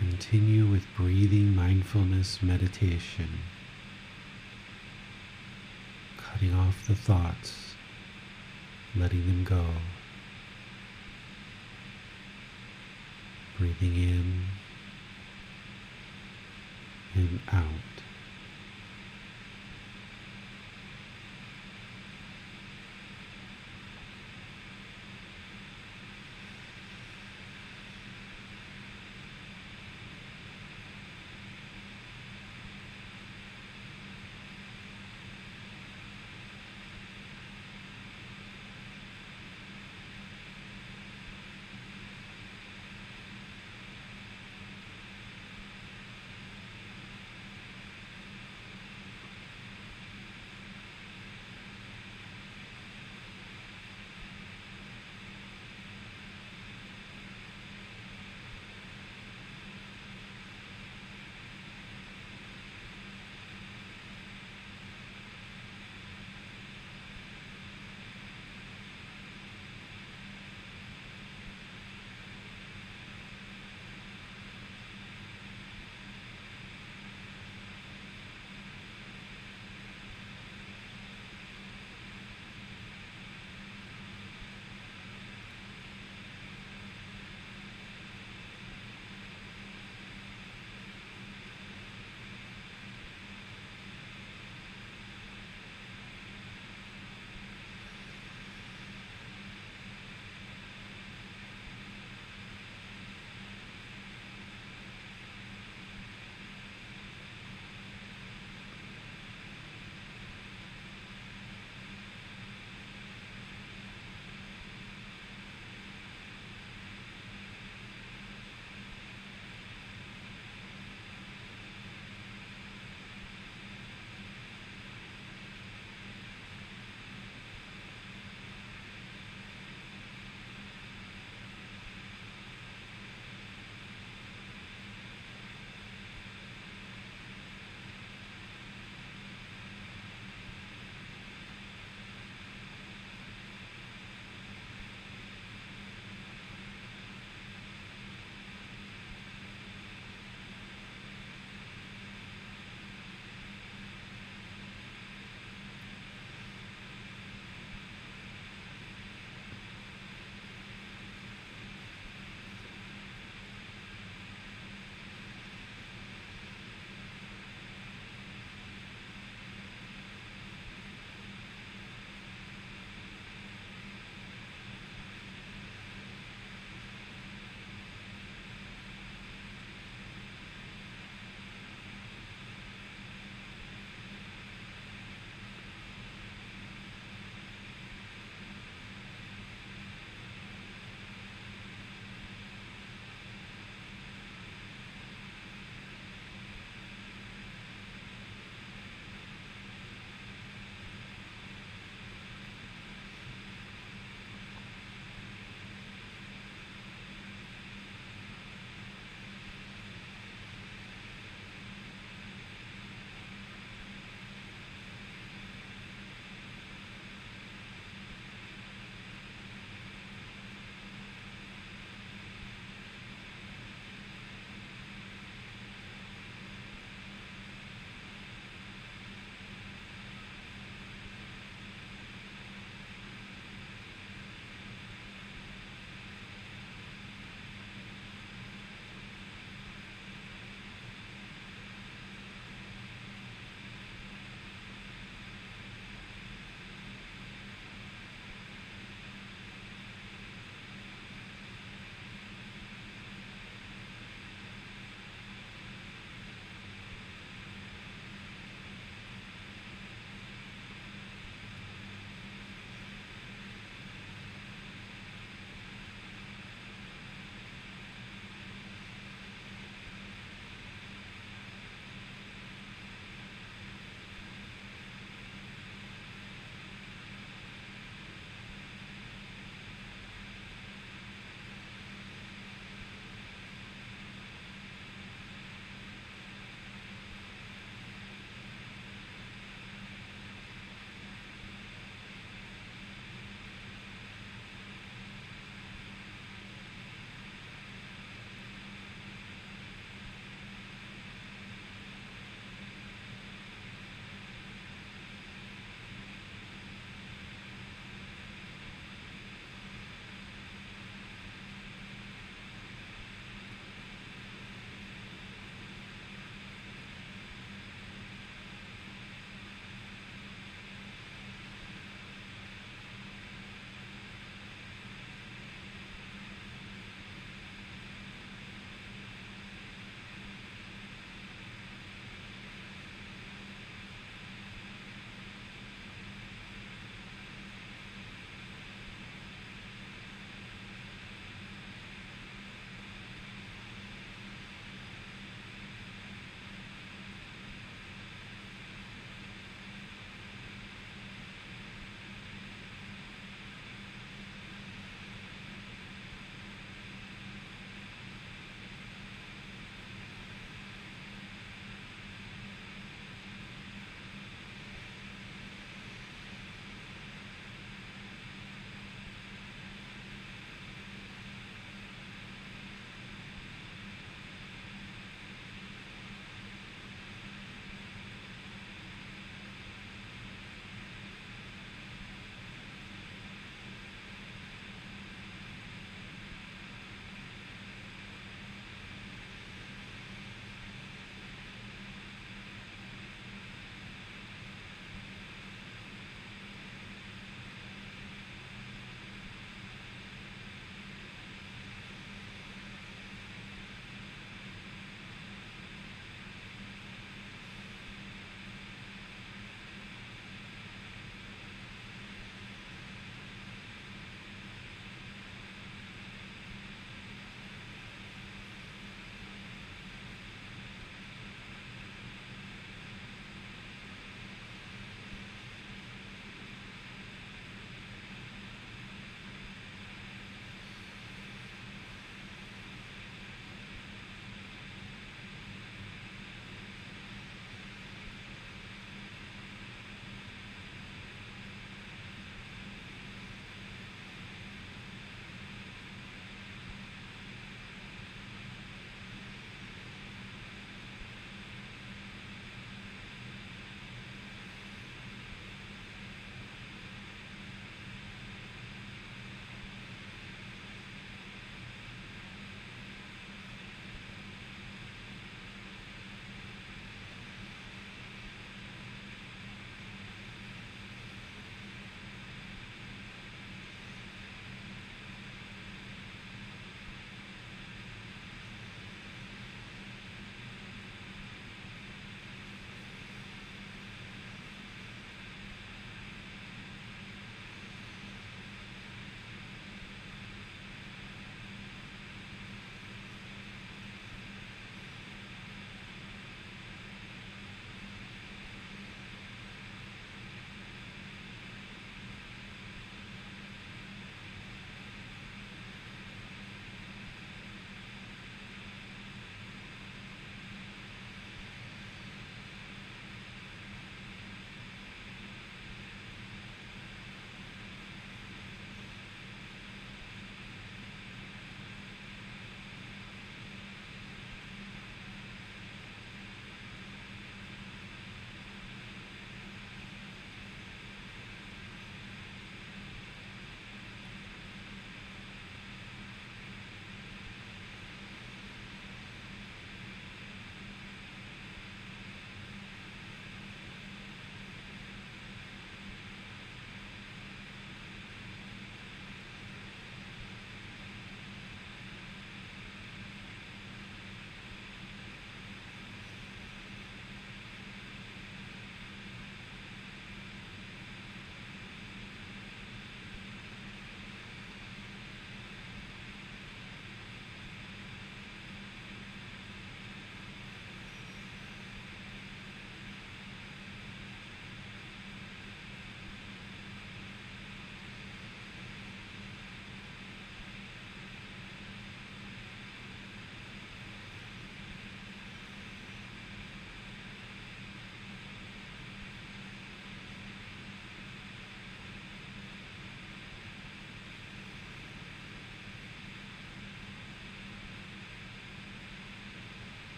Continue with breathing mindfulness meditation, cutting off the thoughts, letting them go. Breathing in and out.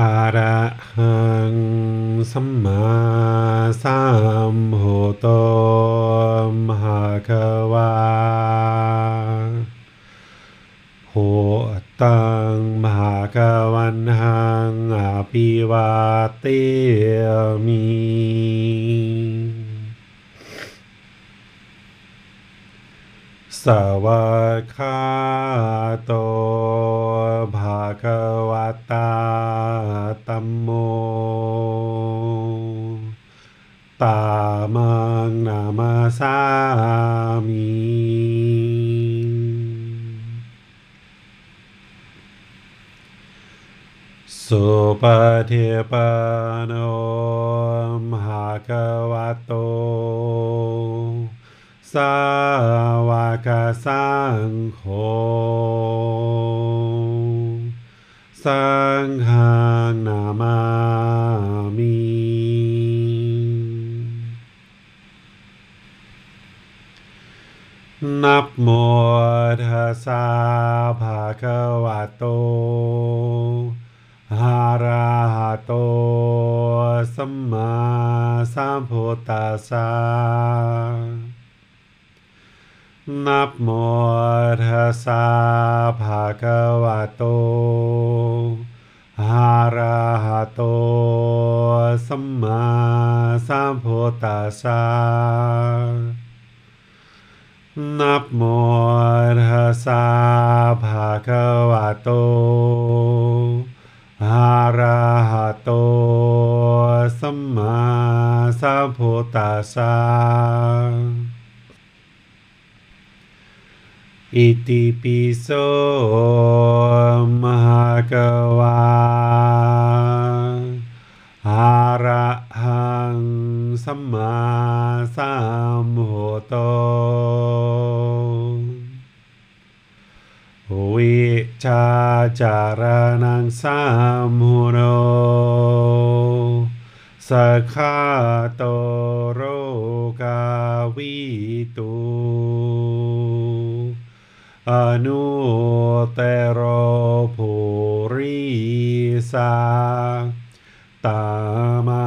อะระหังสัมมาสัมพุทโธมหาควาโหตังมหากวันหังอภิวาเตมิสวากขาโตภาควตา ตัมโม ตามังนามาสามิสุปฏิปันโนมหาควโต สาวกสังโฆ สังฆังนามามินับโมทัสสะภะคะวะโตอะระหะโต สัมมาสัมพุทธัสสะ นับโมทัสสะภะคะวะโตอะระหะโต สัมมาสัมพุทธัสสะนับโมทัสสะภะคะวะโตอะระหะโต สัมมาสัมพุทธัสสะ อิติปิโสมหากวาอะระหังสัมมาสัมพุทโธวิชาจารนังสัมมุโนสกขาโตโรกาวิตู อนุเตโรภูริสา ตามา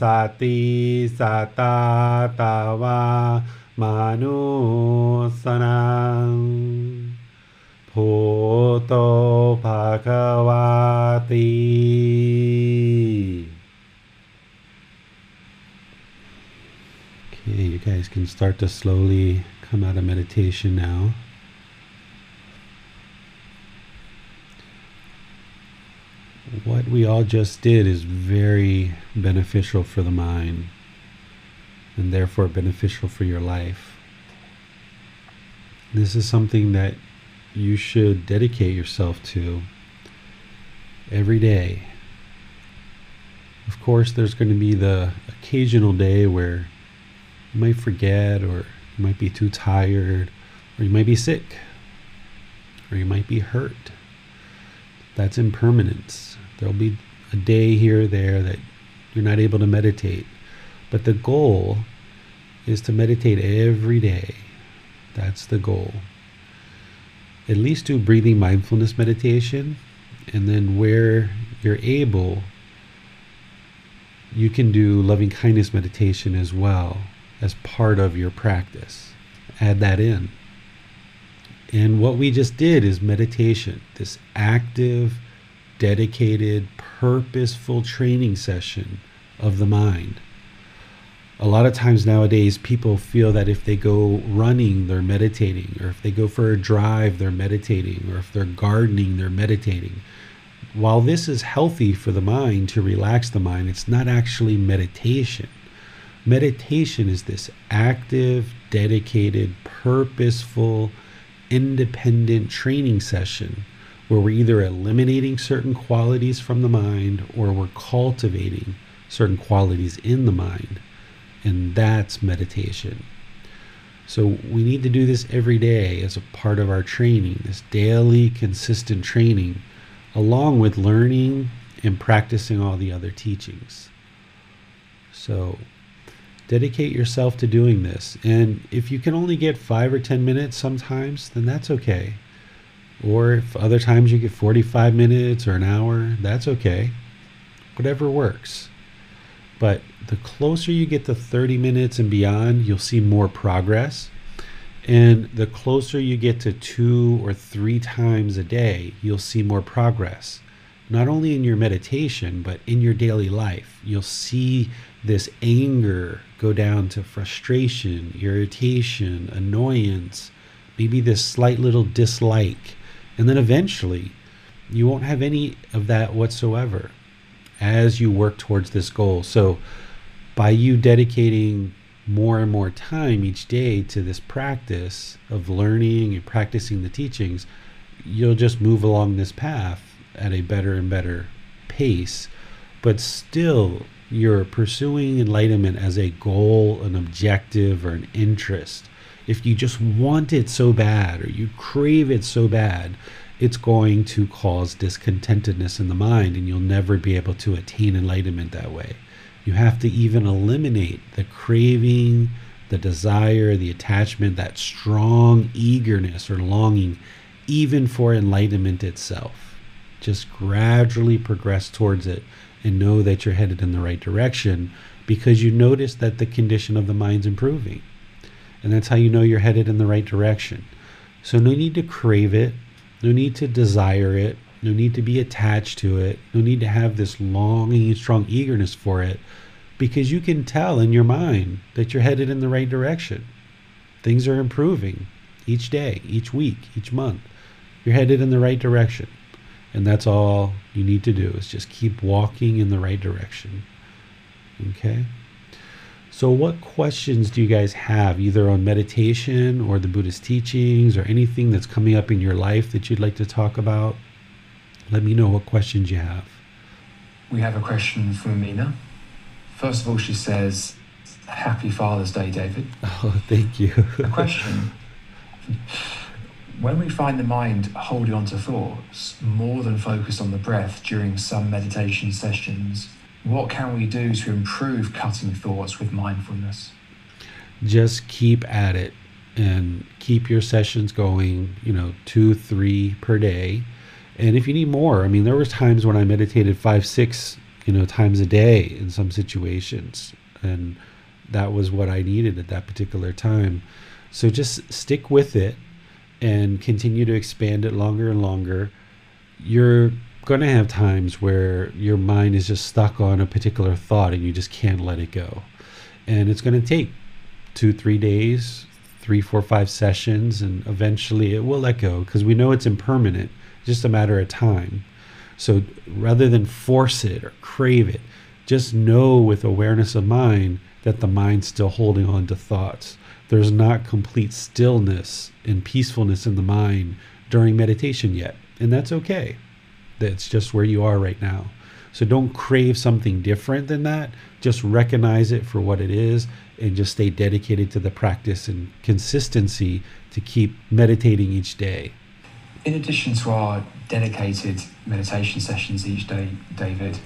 สติสตาตาวามานุสนังภูโตภาควาติ Okay, you guys can start to slowly come out of meditation now. What we all just did is very beneficial for the mind and therefore beneficial for your life. This is something that you should dedicate yourself to every day. Of course, there's going to be the occasional day where you might forget, or you might be too tired, or you might be sick, or you might be hurt. That's impermanence. There'll be a day here or there that you're not able to meditate. But the goal is to meditate every day. That's the goal. At least do breathing mindfulness meditation, and then where you're able, you can do loving kindness meditation as well as part of your practice. Add that in. And what we just did is meditation, this active, dedicated, purposeful training session of the mind. A lot of times nowadays, people feel that if they go running, they're meditating, or if they go for a drive, they're meditating, or if they're gardening, they're meditating. While this is healthy for the mind to relax the mind, it's not actually meditation. Meditation is this active, dedicated, purposeful, independent training session where we're either eliminating certain qualities from the mind or we're cultivating certain qualities in the mind. And that's meditation. So we need to do this every day as a part of our training, this daily, consistent training, along with learning and practicing all the other teachings. So dedicate yourself to doing this. And if you can only get five or 10 minutes sometimes, then that's okay. Or if other times you get 45 minutes or an hour, that's okay. whatever works. But the closer you get to 30 minutes and beyond, you'll see more progress. And the closer you get to two or three times a day, you'll see more progress. Not only in your meditation, but in your daily life. You'll see this anger go down to frustration, irritation, annoyance, maybe this slight little dislike. And then eventually, you won't have any of that whatsoever as you work towards this goal. So, by you dedicating more and more time each day to this practice of learning and practicing the teachings, you'll just move along this path at a better and better pace. But still, you're pursuing enlightenment as a goal, an objective, or an interest. If you just want it so bad or you crave it so bad, it's going to cause discontentedness in the mind, and you'll never be able to attain enlightenment that way. You have to even eliminate the craving, the desire, the attachment, that strong eagerness or longing, even for enlightenment itself. Just gradually progress towards it and know that you're headed in the right direction because you notice that the condition of the mind's improving. And that's how you know you're headed in the right direction. So, no need to crave it, no need to desire it. No need to be attached to it. No need to have this longing and strong eagerness for it because you can tell in your mind that you're headed in the right direction. Things are improving each day, each week, each month. You're headed in the right direction. And that's all you need to do is just keep walking in the right direction. Okay? So, what questions do you guys have, either on meditation or the Buddhist teachings or anything that's coming up in your life that you'd like to talk about? Let me know what questions you have. We have a question from Amina. First of all, she says, Happy Father's Day, David. Oh, thank you. a question. When we find the mind holding on to thoughts more than focused on the breath during some meditation sessions, what can we do to improve cutting thoughts with mindfulness? Just keep at it and keep your sessions going, you know, two, three per day. And if you need more, I mean, there was times when I meditated five, six, you know, times a day in some situations. And that was what I needed at that particular time. So just stick with it and continue to expand it longer and longer. You're going to have times where your mind is just stuck on a particular thought and you just can't let it go. And it's going to take two, three days, three, four, five sessions, and eventually it will let go because we know it's impermanent, just a matter of time. So rather than force it or crave it, just know with awareness of mind that the mind's still holding on to thoughts. There's not complete stillness and peacefulness in the mind during meditation yet, and that's okay. That's just where you are right now. So don't crave something different than that. Just recognize it for what it is and just stay dedicated to the practice and consistency to keep meditating each day. In addition to our dedicated meditation sessions each day, David,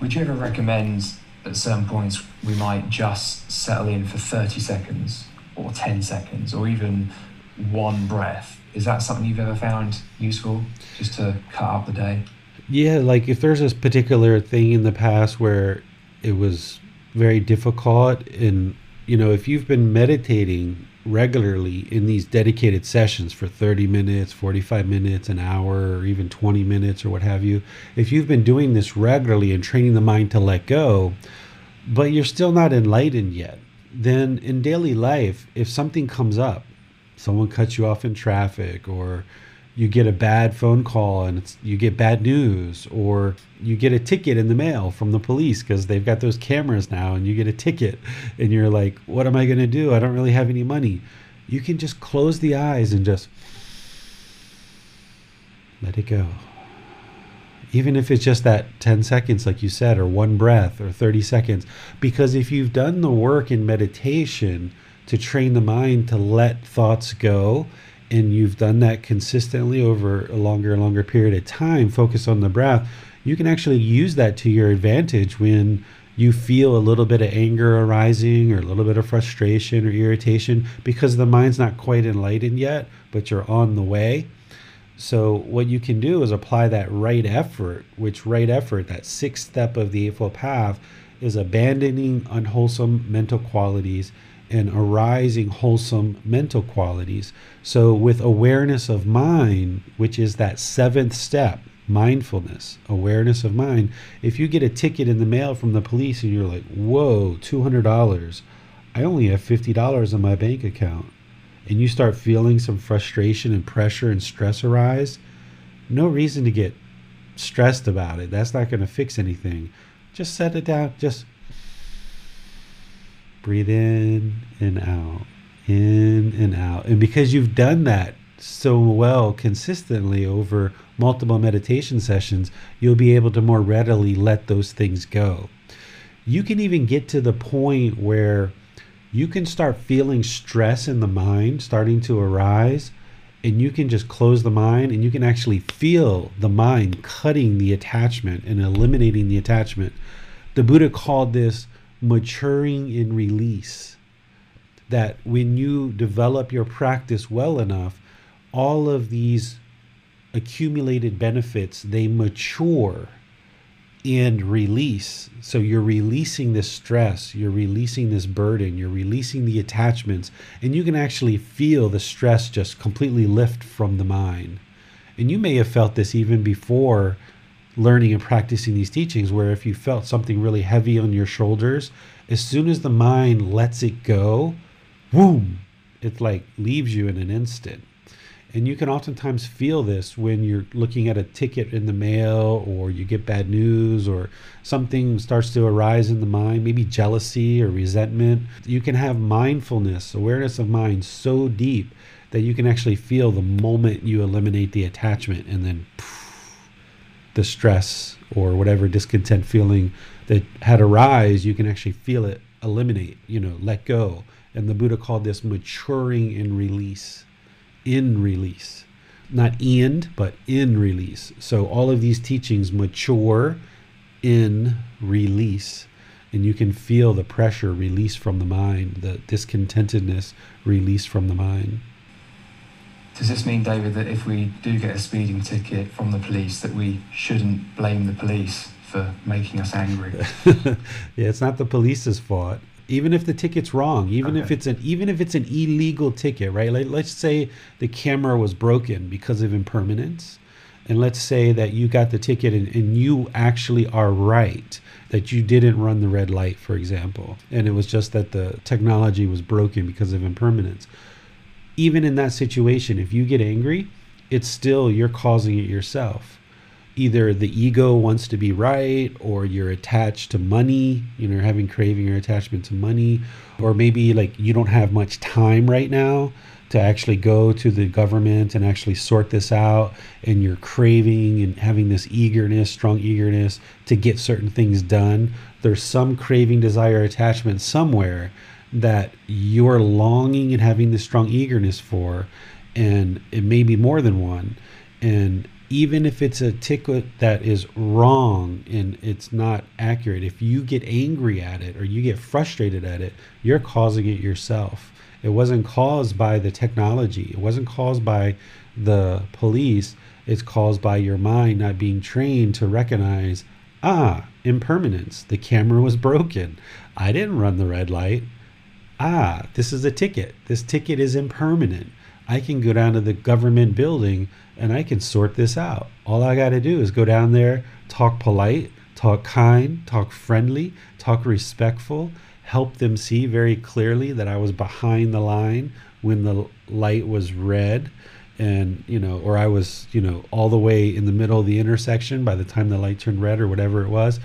would you ever recommend at certain points we might just settle in for 30 seconds or 10 seconds or even one breath? Is that something you've ever found useful just to cut up the day? Yeah, like if there's this particular thing in the past where it was very difficult, and you know, if you've been meditating regularly in these dedicated sessions for 30 minutes, 45 minutes, an hour, or even 20 minutes, or what have you, if you've been doing this regularly and training the mind to let go, but you're still not enlightened yet, then in daily life, if something comes up, someone cuts you off in traffic, or you get a bad phone call and you get bad news or you get a ticket in the mail from the police because they've got those cameras now and you get a ticket and you're like what am i going to do? I don't really have any money. You can just close the eyes and just let it go. Even if it's just that 10 seconds like you said or one breath or 30 seconds. Because if you've done the work in meditation to train the mind to let thoughts go and you've done that consistently over a longer and longer period of time, focus on the breath, you can actually use that to your advantage when you feel a little bit of anger arising or a little bit of frustration or irritation because the mind's not quite enlightened yet, but you're on the way. So what you can do is apply that right effort, which right effort, that sixth step of the Eightfold Path, is abandoning unwholesome mental qualities and arising wholesome mental qualities. So with awareness of mind, which is that seventh step, mindfulness, awareness of mind, if you get a ticket in the mail from the police and you're like, whoa, $200, I only have $50 in my bank account and you start feeling some frustration and pressure and stress arise, no reason to get stressed about it. That's not going to fix anything. Just set it down. Just breathe in and out, in and out. And because you've done that so well consistently over multiple meditation sessions, you'll be able to more readily let those things go. You can even get to the point where you can start feeling stress in the mind starting to arise and you can just close the mind and you can actually feel the mind cutting the attachment and eliminating the attachment. The Buddha called this maturing in release. That when you develop your practice well enough, all of these accumulated benefits they mature and release. So you're releasing this stress, you're releasing this burden, you're releasing the attachments, and you can actually feel the stress just completely lift from the mind. And you may have felt this even before learning and practicing these teachings, where if you felt something really heavy on your shoulders, as soon as the mind lets it go, boom, it like leaves you in an instant. And you can oftentimes feel this when you're looking at a ticket in the mail or you get bad news or something starts to arise in the mind, maybe jealousy or resentment. You can have mindfulness, awareness of mind so deep that you can actually feel the moment you eliminate the attachment and then poof, the stress or whatever discontent feeling that had arise, you can actually feel it eliminate, you know, let go. And the Buddha called this maturing in release in release. Not end, but in release. So all of these teachings mature in release. And you can feel the pressure release from the mind, the discontentedness release from the mind. Does this mean, David, that if we do get a speeding ticket from the police, that we shouldn't blame the police for making us angry? yeah, it's not the police's fault even if the ticket's wrong even okay. if it's an even if it's an illegal ticket right like, let's say the camera was broken because of impermanence and let's say that you got the ticket and, and you actually are right that you didn't run the red light for example and it was just that the technology was broken because of impermanence even in that situation if you get angry it's still you're causing it yourself. Either the ego wants to be right or you're attached to money you know having craving or attachment to money or maybe like you don't have much time right now to actually go to the government and actually sort this out and you're craving and having this eagerness strong eagerness to get certain things done. There's some craving desire attachment somewhere that you're longing and having this strong eagerness for and it may be more than one and even if it's a ticket that is wrong and it's not accurate, if you get angry at it or you get frustrated at it, you're causing it yourself. It wasn't caused by the technology, it wasn't caused by the police. It's caused by your mind not being trained to recognize, ah, impermanence. The camera was broken. I didn't run the red light. Ah, this is a ticket. This ticket is impermanent. I can go down to the government building and I can sort this out. All I got to do is go down there, talk polite, talk kind, talk friendly, talk respectful, help them see very clearly that I was behind the line when the light was red and you know or I was you know all the way in the middle of the intersection by the time the light turned red or whatever it was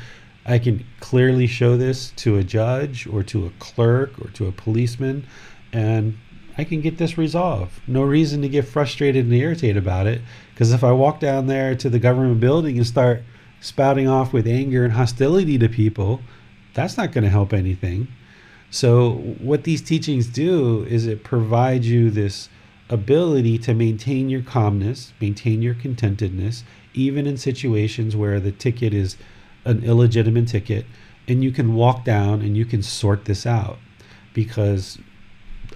I can clearly show this to a judge or to a clerk or to a policeman and I can get this resolved. No reason to get frustrated and irritated about it. Because if I walk down there to the government building and start spouting off with anger and hostility to people, that's not going to help anything. So, what these teachings do is it provides you this ability to maintain your calmness, maintain your contentedness, even in situations where the ticket is an illegitimate ticket, and you can walk down and you can sort this out because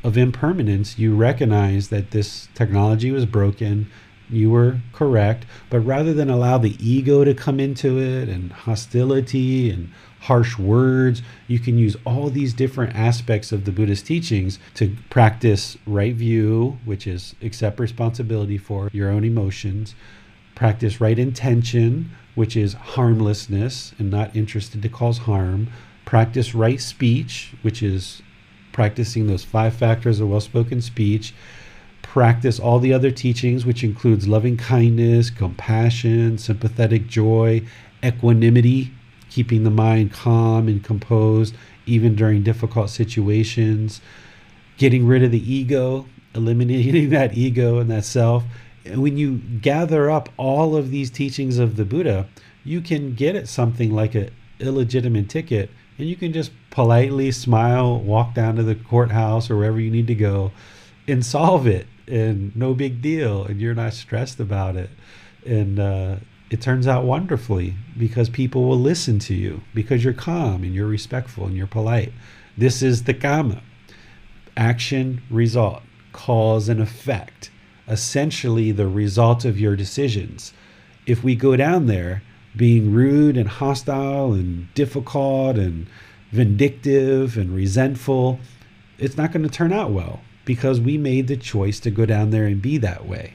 of impermanence, you recognize that this technology was broken, You were correct. But rather than allow the ego to come into it and hostility and harsh words, you can use all these different aspects of the Buddhist teachings to practice right view, which is accept responsibility for your own emotions, practice right intention, which is harmlessness and not interested to cause harm, practice right speech, which is practicing those five factors of well spoken speech. Practice all the other teachings, which includes loving kindness, compassion, sympathetic joy, equanimity, keeping the mind calm and composed even during difficult situations, getting rid of the ego, eliminating that ego and that self. When you gather up all of these teachings of the Buddha, you can get at something like an illegitimate ticket and you can just politely smile, walk down to the courthouse or wherever you need to go and solve it and no big deal and you're not stressed about it. And uh, it turns out wonderfully because people will listen to you because you're calm and you're respectful and you're polite. This is the karma. action result cause and effect essentially the result of your decisions if we go down there being rude and hostile and difficult and vindictive and resentful it's not going to turn out well because we made the choice to go down there and be that way.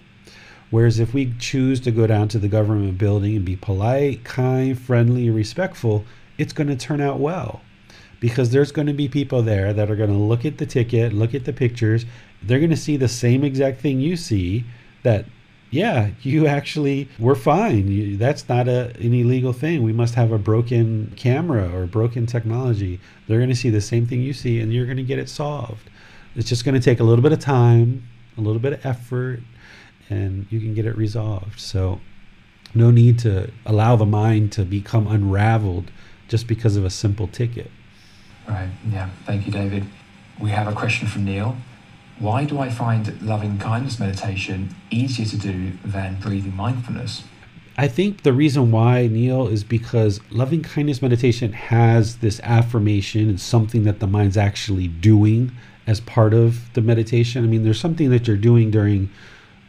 Whereas if we choose to go down to the government building and be polite, kind, friendly, respectful, it's going to turn out well. Because there's going to be people there that are going to look at the ticket, look at the pictures, they're going to see the same exact thing you see that yeah, you actually were fine. You, that's not a, an illegal thing. We must have a broken camera or broken technology. They're going to see the same thing you see and you're going to get it solved. It's just going to take a little bit of time, a little bit of effort, and you can get it resolved. So, no need to allow the mind to become unraveled just because of a simple ticket. Right. Yeah. Thank you, David. We have a question from Neil. Why do I find loving kindness meditation easier to do than breathing mindfulness? I think the reason why, Neil, is because loving kindness meditation has this affirmation and something that the mind's actually doing as part of the meditation. I mean, there's something that you're doing during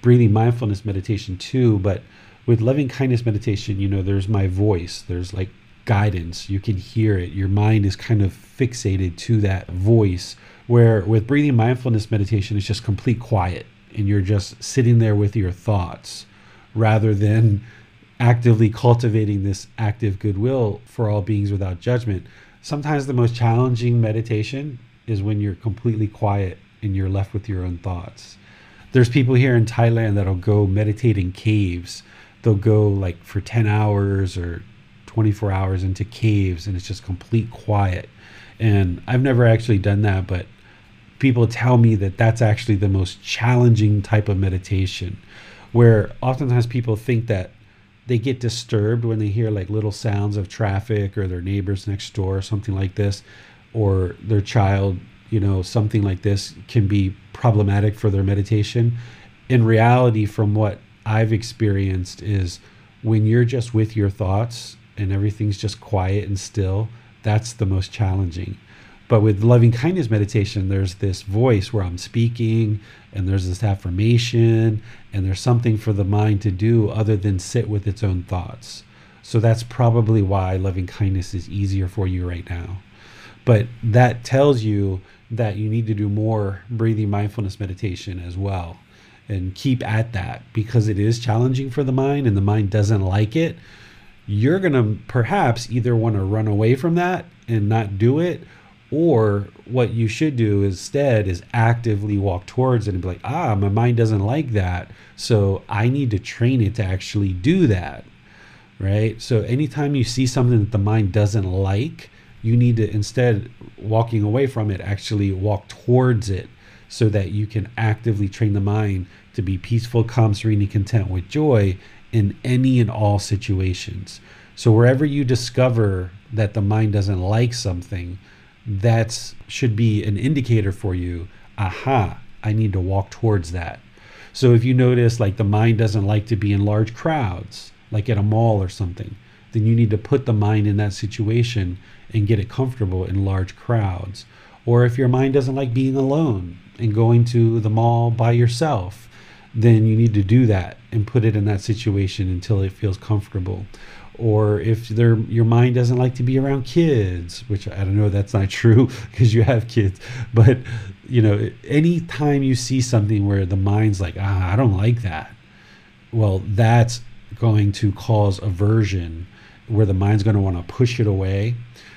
breathing mindfulness meditation too, but with loving kindness meditation, you know, there's my voice, there's like guidance, you can hear it. Your mind is kind of fixated to that voice. Where with breathing mindfulness meditation, it's just complete quiet and you're just sitting there with your thoughts rather than actively cultivating this active goodwill for all beings without judgment. Sometimes the most challenging meditation is when you're completely quiet and you're left with your own thoughts. There's people here in Thailand that'll go meditate in caves. They'll go like for 10 hours or 24 hours into caves and it's just complete quiet. And I've never actually done that, but people tell me that that's actually the most challenging type of meditation where oftentimes people think that they get disturbed when they hear like little sounds of traffic or their neighbors next door or something like this or their child, you know, something like this can be problematic for their meditation. In reality, from what I've experienced, is when you're just with your thoughts and everything's just quiet and still, that's the most challenging. But with loving kindness meditation, there's this voice where I'm speaking and there's this affirmation and there's something for the mind to do other than sit with its own thoughts. So that's probably why loving kindness is easier for you right now. But that tells you that you need to do more breathing mindfulness meditation as well and keep at that because it is challenging for the mind and the mind doesn't like it. You're going to perhaps either want to run away from that and not do it or what you should do instead is actively walk towards it and be like, ah, my mind doesn't like that. So I need to train it to actually do that. Right. So anytime you see something that the mind doesn't like, you need to instead walking away from it actually walk towards it so that you can actively train the mind to be peaceful calm serene and content with joy in any and all situations so wherever you discover that the mind doesn't like something that should be an indicator for you aha i need to walk towards that so if you notice like the mind doesn't like to be in large crowds like at a mall or something then you need to put the mind in that situation and get it comfortable in large crowds. Or if your mind doesn't like being alone and going to the mall by yourself, then you need to do that and put it in that situation until it feels comfortable. Or if your mind doesn't like to be around kids which i don't know that's not true because you have kids. But you know anytime you see something where the mind's like ah i don't like that well that's going to cause aversion where the mind's going to want to push it away.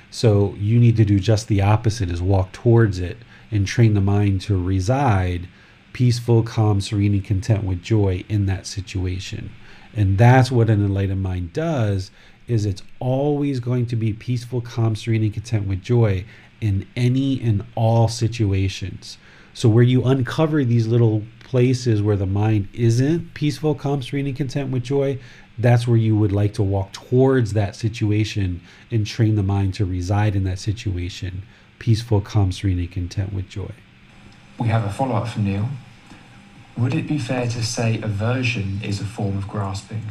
So you need to do just the opposite is walk towards it and train the mind to reside peaceful calm serene and content with joy in that situation and that's what an enlightened mind does is it's always going to be peaceful, calm, serene, and content with joy in any and all situations. So where you uncover these little places where the mind isn't peaceful, calm, serene, and content with joy, that's where you would like to walk towards that situation and train the mind to reside in that situation, peaceful, calm, serene, and content with joy. We have a follow up from Neil. Would it be fair to say aversion is a form of grasping?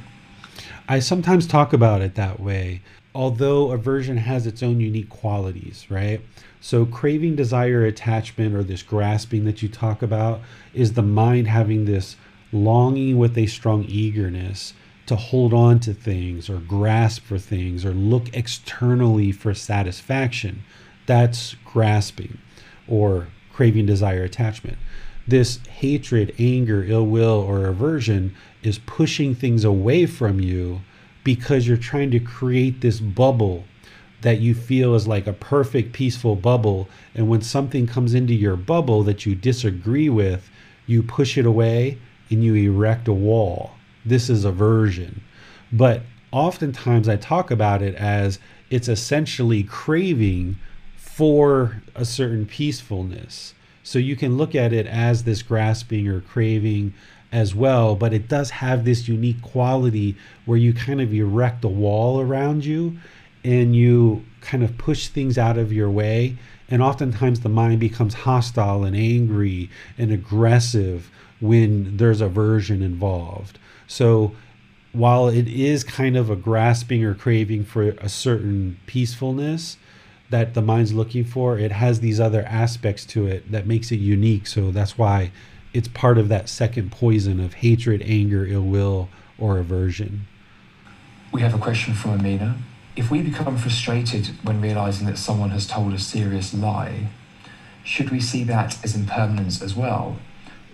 I sometimes talk about it that way, although aversion has its own unique qualities, right? So, craving, desire, attachment, or this grasping that you talk about is the mind having this longing with a strong eagerness to hold on to things or grasp for things or look externally for satisfaction. That's grasping or craving, desire, attachment this hatred, anger, ill will, or aversion is pushing things away from you because you're trying to create this bubble that you feel is like a perfect, peaceful bubble. And when something comes into your bubble that you disagree with, you push it away and you erect a wall. This is aversion. But oftentimes I talk about it as it's essentially craving for a certain peacefulness. So you can look at it as this grasping or craving as well, but it does have this unique quality where you kind of erect a wall around you and you kind of push things out of your way. And oftentimes the mind becomes hostile and angry and aggressive when there's aversion involved. So while it is kind of a grasping or craving for a certain peacefulness, that the mind's looking for, it has these other aspects to it that makes it unique. So that's why it's part of that second poison of hatred, anger, ill will, or aversion. We have a question from Amina. If we become frustrated when realizing that someone has told a serious lie, should we see that as impermanence as well?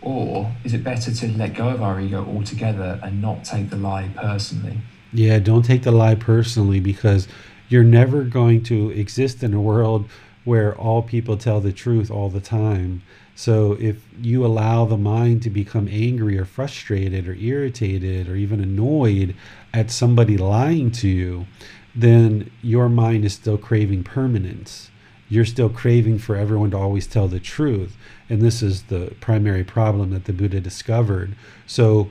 Or is it better to let go of our ego altogether and not take the lie personally? Yeah, don't take the lie personally because you're never going to exist in a world where all people tell the truth all the time. So if you allow the mind to become angry or frustrated or irritated or even annoyed at somebody lying to you, then your mind is still craving permanence. You're still craving for everyone to always tell the truth. And this is the primary problem that the Buddha discovered. So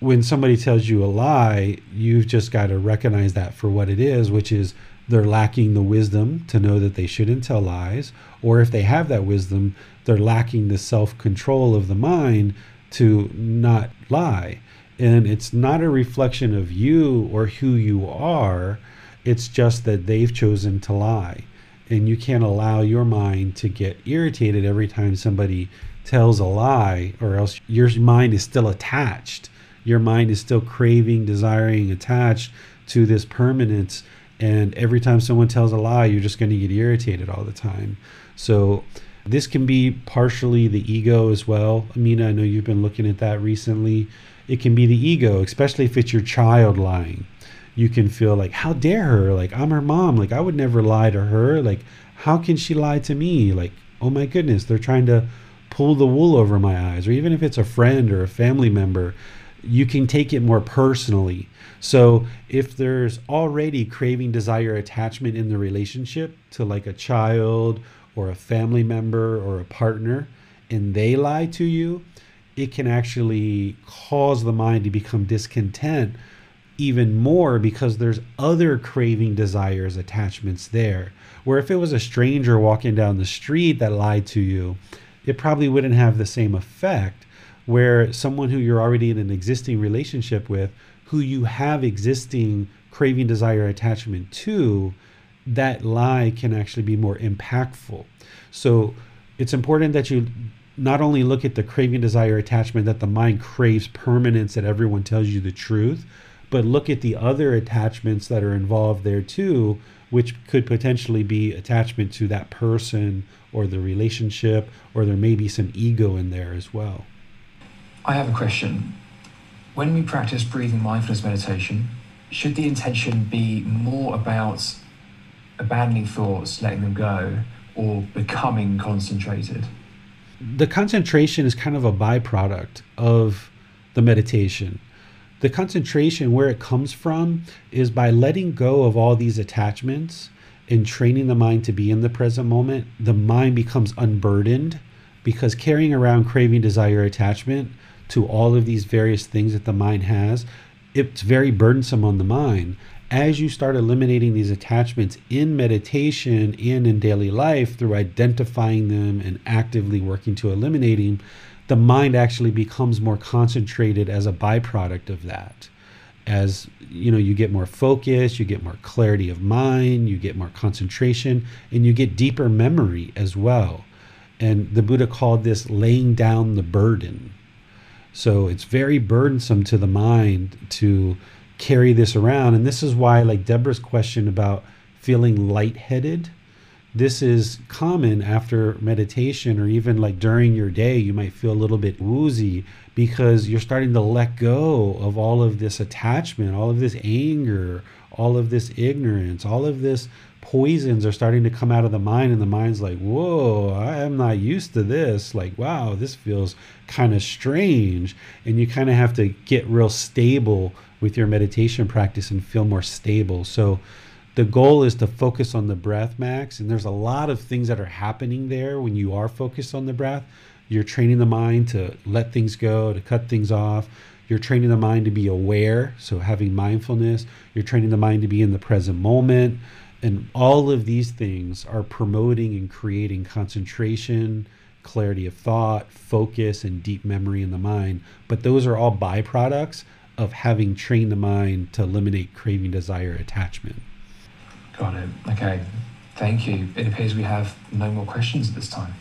when somebody tells you a lie, you've just got to recognize that for what it is, which is they're lacking the wisdom to know that they shouldn't tell lies, or if they have that wisdom, they're lacking the self control of the mind to not lie. And it's not a reflection of you or who you are, it's just that they've chosen to lie. And you can't allow your mind to get irritated every time somebody tells a lie, or else your mind is still attached your mind is still craving, desiring, attached to this permanence. And every time someone tells a lie, you're just going to get irritated all the time. So, this can be partially the ego as well. Amina, I know you've been looking at that recently. It can be the ego, especially if it's your child lying. You can feel like, how dare her? Like, I'm her mom. Like, I would never lie to her. Like, how can she lie to me? Like, oh my goodness, they're trying to pull the wool over my eyes. Or even if it's a friend or a family member, you can take it more personally. So if there's already craving, desire, attachment in the relationship to like a child or a family member or a partner, and they lie to you, it can actually cause the mind to become discontent even more because there's other craving, desires, attachments there. Where if it was a stranger walking down the street that lied to you, it probably wouldn't have the same effect where someone who you're already in an existing relationship with, who you have existing craving, desire, attachment to, that lie can actually be more impactful. So it's important that you not only look at the craving, desire, attachment that the mind craves permanence, that everyone tells you the truth, but look at the other attachments that are involved there too, which could potentially be attachment to that person or the relationship, or there may be some ego in there as well. I have a question. When we practice breathing mindfulness meditation, should the intention be more about abandoning thoughts, letting them go, or becoming concentrated? The concentration is kind of a byproduct of the meditation. The concentration, where it comes from, is by letting go of all these attachments and training the mind to be in the present moment. The mind becomes unburdened because carrying around craving, desire, attachment to all of these various things that the mind has, it's very burdensome on the mind as you start eliminating these attachments in meditation and in daily life through identifying them and actively working to eliminating, the mind actually becomes more concentrated as a byproduct of that. As you know, you get more focus, you get more clarity of mind, you get more concentration, and you get deeper memory as well. And the Buddha called this laying down the burden. So it's very burdensome to the mind to carry this around. And this is why, like Deborah's question about feeling lightheaded, this is common after meditation or even like during your day. You might feel a little bit woozy because you're starting to let go of all of this attachment, all of this anger, all of this ignorance, all of this poisons are starting to come out of the mind and the mind's like whoa i am not used to this like wow this feels kind of strange and you kind of have to get real stable with your meditation practice and feel more stable. So the goal is to focus on the breath, Max. And there's a lot of things that are happening there when you are focused on the breath. You're training the mind to let things go, to cut things off. You're training the mind to be aware, so having mindfulness. You're training the mind to be in the present moment. And all of these things are promoting and creating concentration, clarity of thought, focus, and deep memory in the mind. But those are all byproducts of having trained the mind to eliminate craving, desire, attachment. Got it. Okay. Thank you. It appears we have no more questions at this time.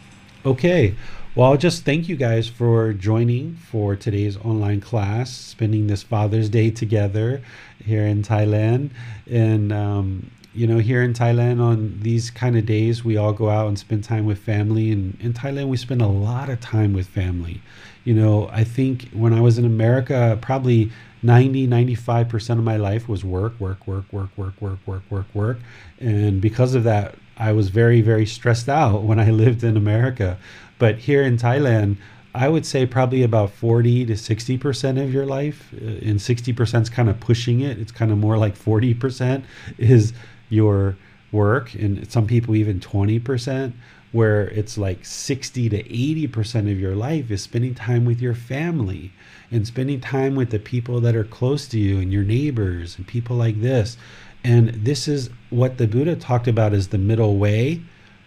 Okay. Well, I'll just thank you guys for joining for today's online class, spending this Father's Day together here in Thailand. And, um, you know, here in Thailand on these kind of days, we all go out and spend time with family. And in Thailand, we spend a lot of time with family. You know, I think when I was in America, probably 90 95% of my life was work work work work work work work work work and because of that i was very very stressed out when i lived in america but here in thailand i would say probably about 40 to 60% of your life uh, and 60% is kind of pushing it it's kind of more like 40% is your work and some people even 20% where it's like 60 to 80% of your life is spending time with your family and spending time with the people that are close to you and your neighbors and people like this. And this is what the Buddha talked about as the middle way,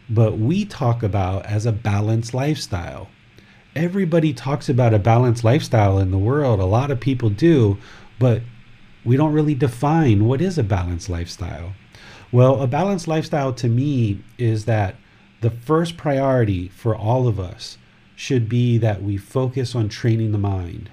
but we talk about as a balanced lifestyle. Everybody talks about a balanced lifestyle in the world. A lot of people do, but we don't really define what is a balanced lifestyle. Well, a balanced lifestyle to me is that the first priority for all of us should be that we focus on training the mind.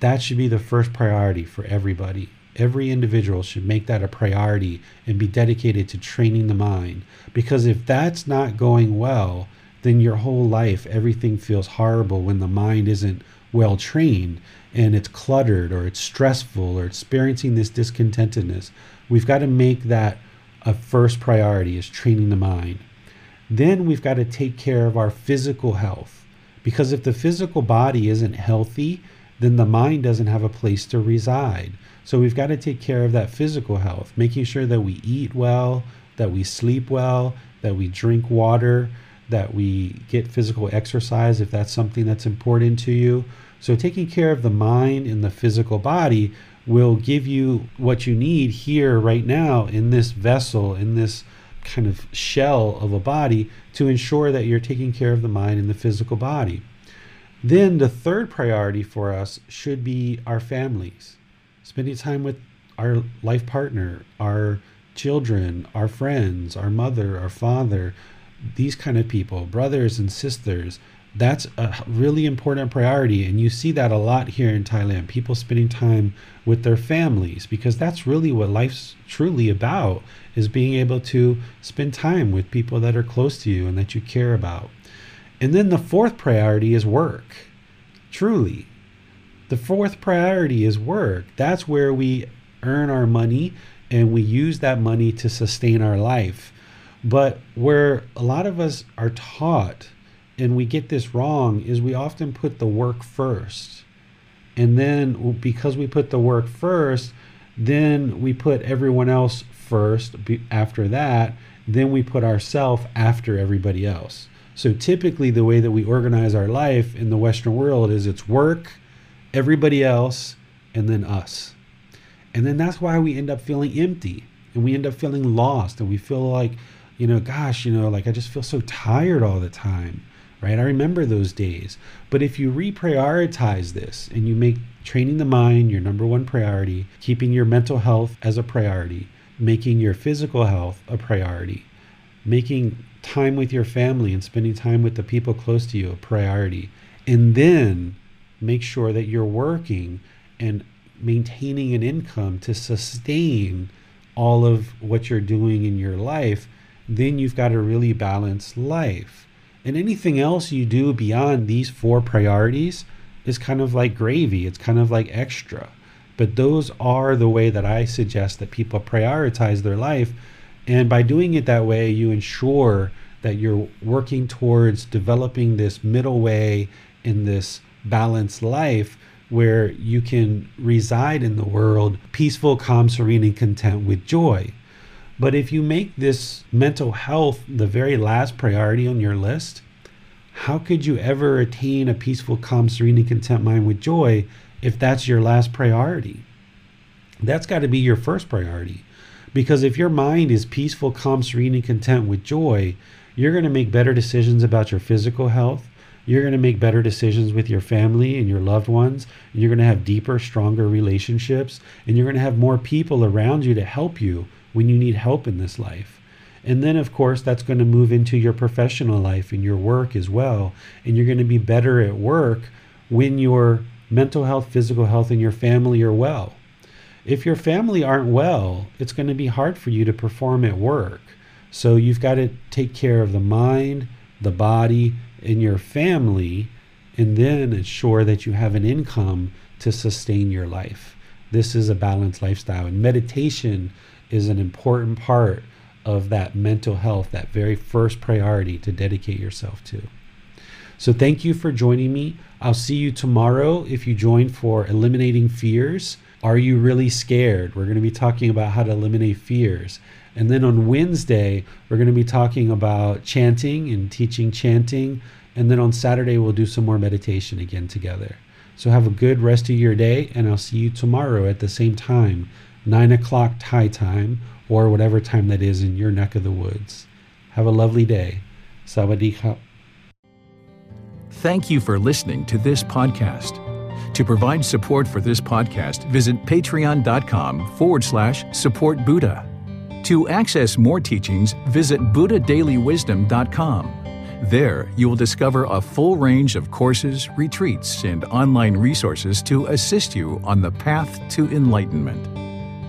That should be the first priority for everybody. Every individual should make that a priority and be dedicated to training the mind. Because if that's not going well, then your whole life, everything feels horrible when the mind isn't well trained and it's cluttered or it's stressful or experiencing this discontentedness. We've got to make that a first priority is training the mind. Then we've got to take care of our physical health. Because if the physical body isn't healthy, then the mind doesn't have a place to reside. So we've got to take care of that physical health, making sure that we eat well, that we sleep well, that we drink water, that we get physical exercise if that's something that's important to you. So taking care of the mind and the physical body will give you what you need here right now in this vessel, in this kind of shell of a body to ensure that you're taking care of the mind and the physical body. Then the third priority for us should be our families, spending time with our life partner, our children, our friends, our mother, our father, these kind of people, brothers and sisters, that's a really important priority. And you see that a lot here in Thailand people spending time with their families because that's really what life's truly about is being able to spend time with people that are close to you and that you care about. And then the fourth priority is work. Truly. The fourth priority is work. That's where we earn our money and we use that money to sustain our life. But where a lot of us are taught and we get this wrong is we often put the work first. And then because we put the work first, then we put everyone else first after that, then we put ourselves after everybody else. So typically the way that we organize our life in the western world is it's work, everybody else, and then us. And then that's why we end up feeling empty and we end up feeling lost and we feel like, you know, gosh, you know, like I just feel so tired all the time right? I remember those days. But if you reprioritize this and you make training the mind your number one priority, keeping your mental health as a priority, making your physical health a priority, making time with your family and spending time with the people close to you a priority, and then make sure that you're working and maintaining an income to sustain all of what you're doing in your life, then you've got a really balanced life. And anything else you do beyond these four priorities is kind of like gravy, it's kind of like extra. But those are the way that I suggest that people prioritize their life. And by doing it that way, you ensure that you're working towards developing this middle way in this balanced life where you can reside in the world peaceful, calm, serene, and content with joy. But if you make this mental health the very last priority on your list, how could you ever attain a peaceful, calm, serene, and content mind with joy if that's your last priority? That's got to be your first priority. Because if your mind is peaceful, calm, serene, and content with joy, you're going to make better decisions about your physical health. You're going to make better decisions with your family and your loved ones. And you're going to have deeper, stronger relationships. And you're going to have more people around you to help you when you need help in this life. And then, of course, that's going to move into your professional life and your work as well. And you're going to be better at work when your mental health, physical health, and your family are well. If your family aren't well, it's going to be hard for you to perform at work. So you've got to take care of the mind, the body, and your family, and then ensure that you have an income to sustain your life. This is a balanced lifestyle, and meditation is an important part of that mental health, that very first priority to dedicate yourself to. So, thank you for joining me. I'll see you tomorrow if you join for Eliminating Fears. Are you really scared? We're going to be talking about how to eliminate fears. And then on Wednesday, we're going to be talking about chanting and teaching chanting. And then on Saturday, we'll do some more meditation again together. So have a good rest of your day, and I'll see you tomorrow at the same time, 9 o'clock Thai time, or whatever time that is in your neck of the woods. Have a lovely day. Sawadee Thank you for listening to this podcast. To provide support for this podcast, visit patreon.com forward slash support Buddha. To access more teachings, visit buddhadailywisdom.com. There, you will discover a full range of courses, retreats, and online resources to assist you on the path to enlightenment.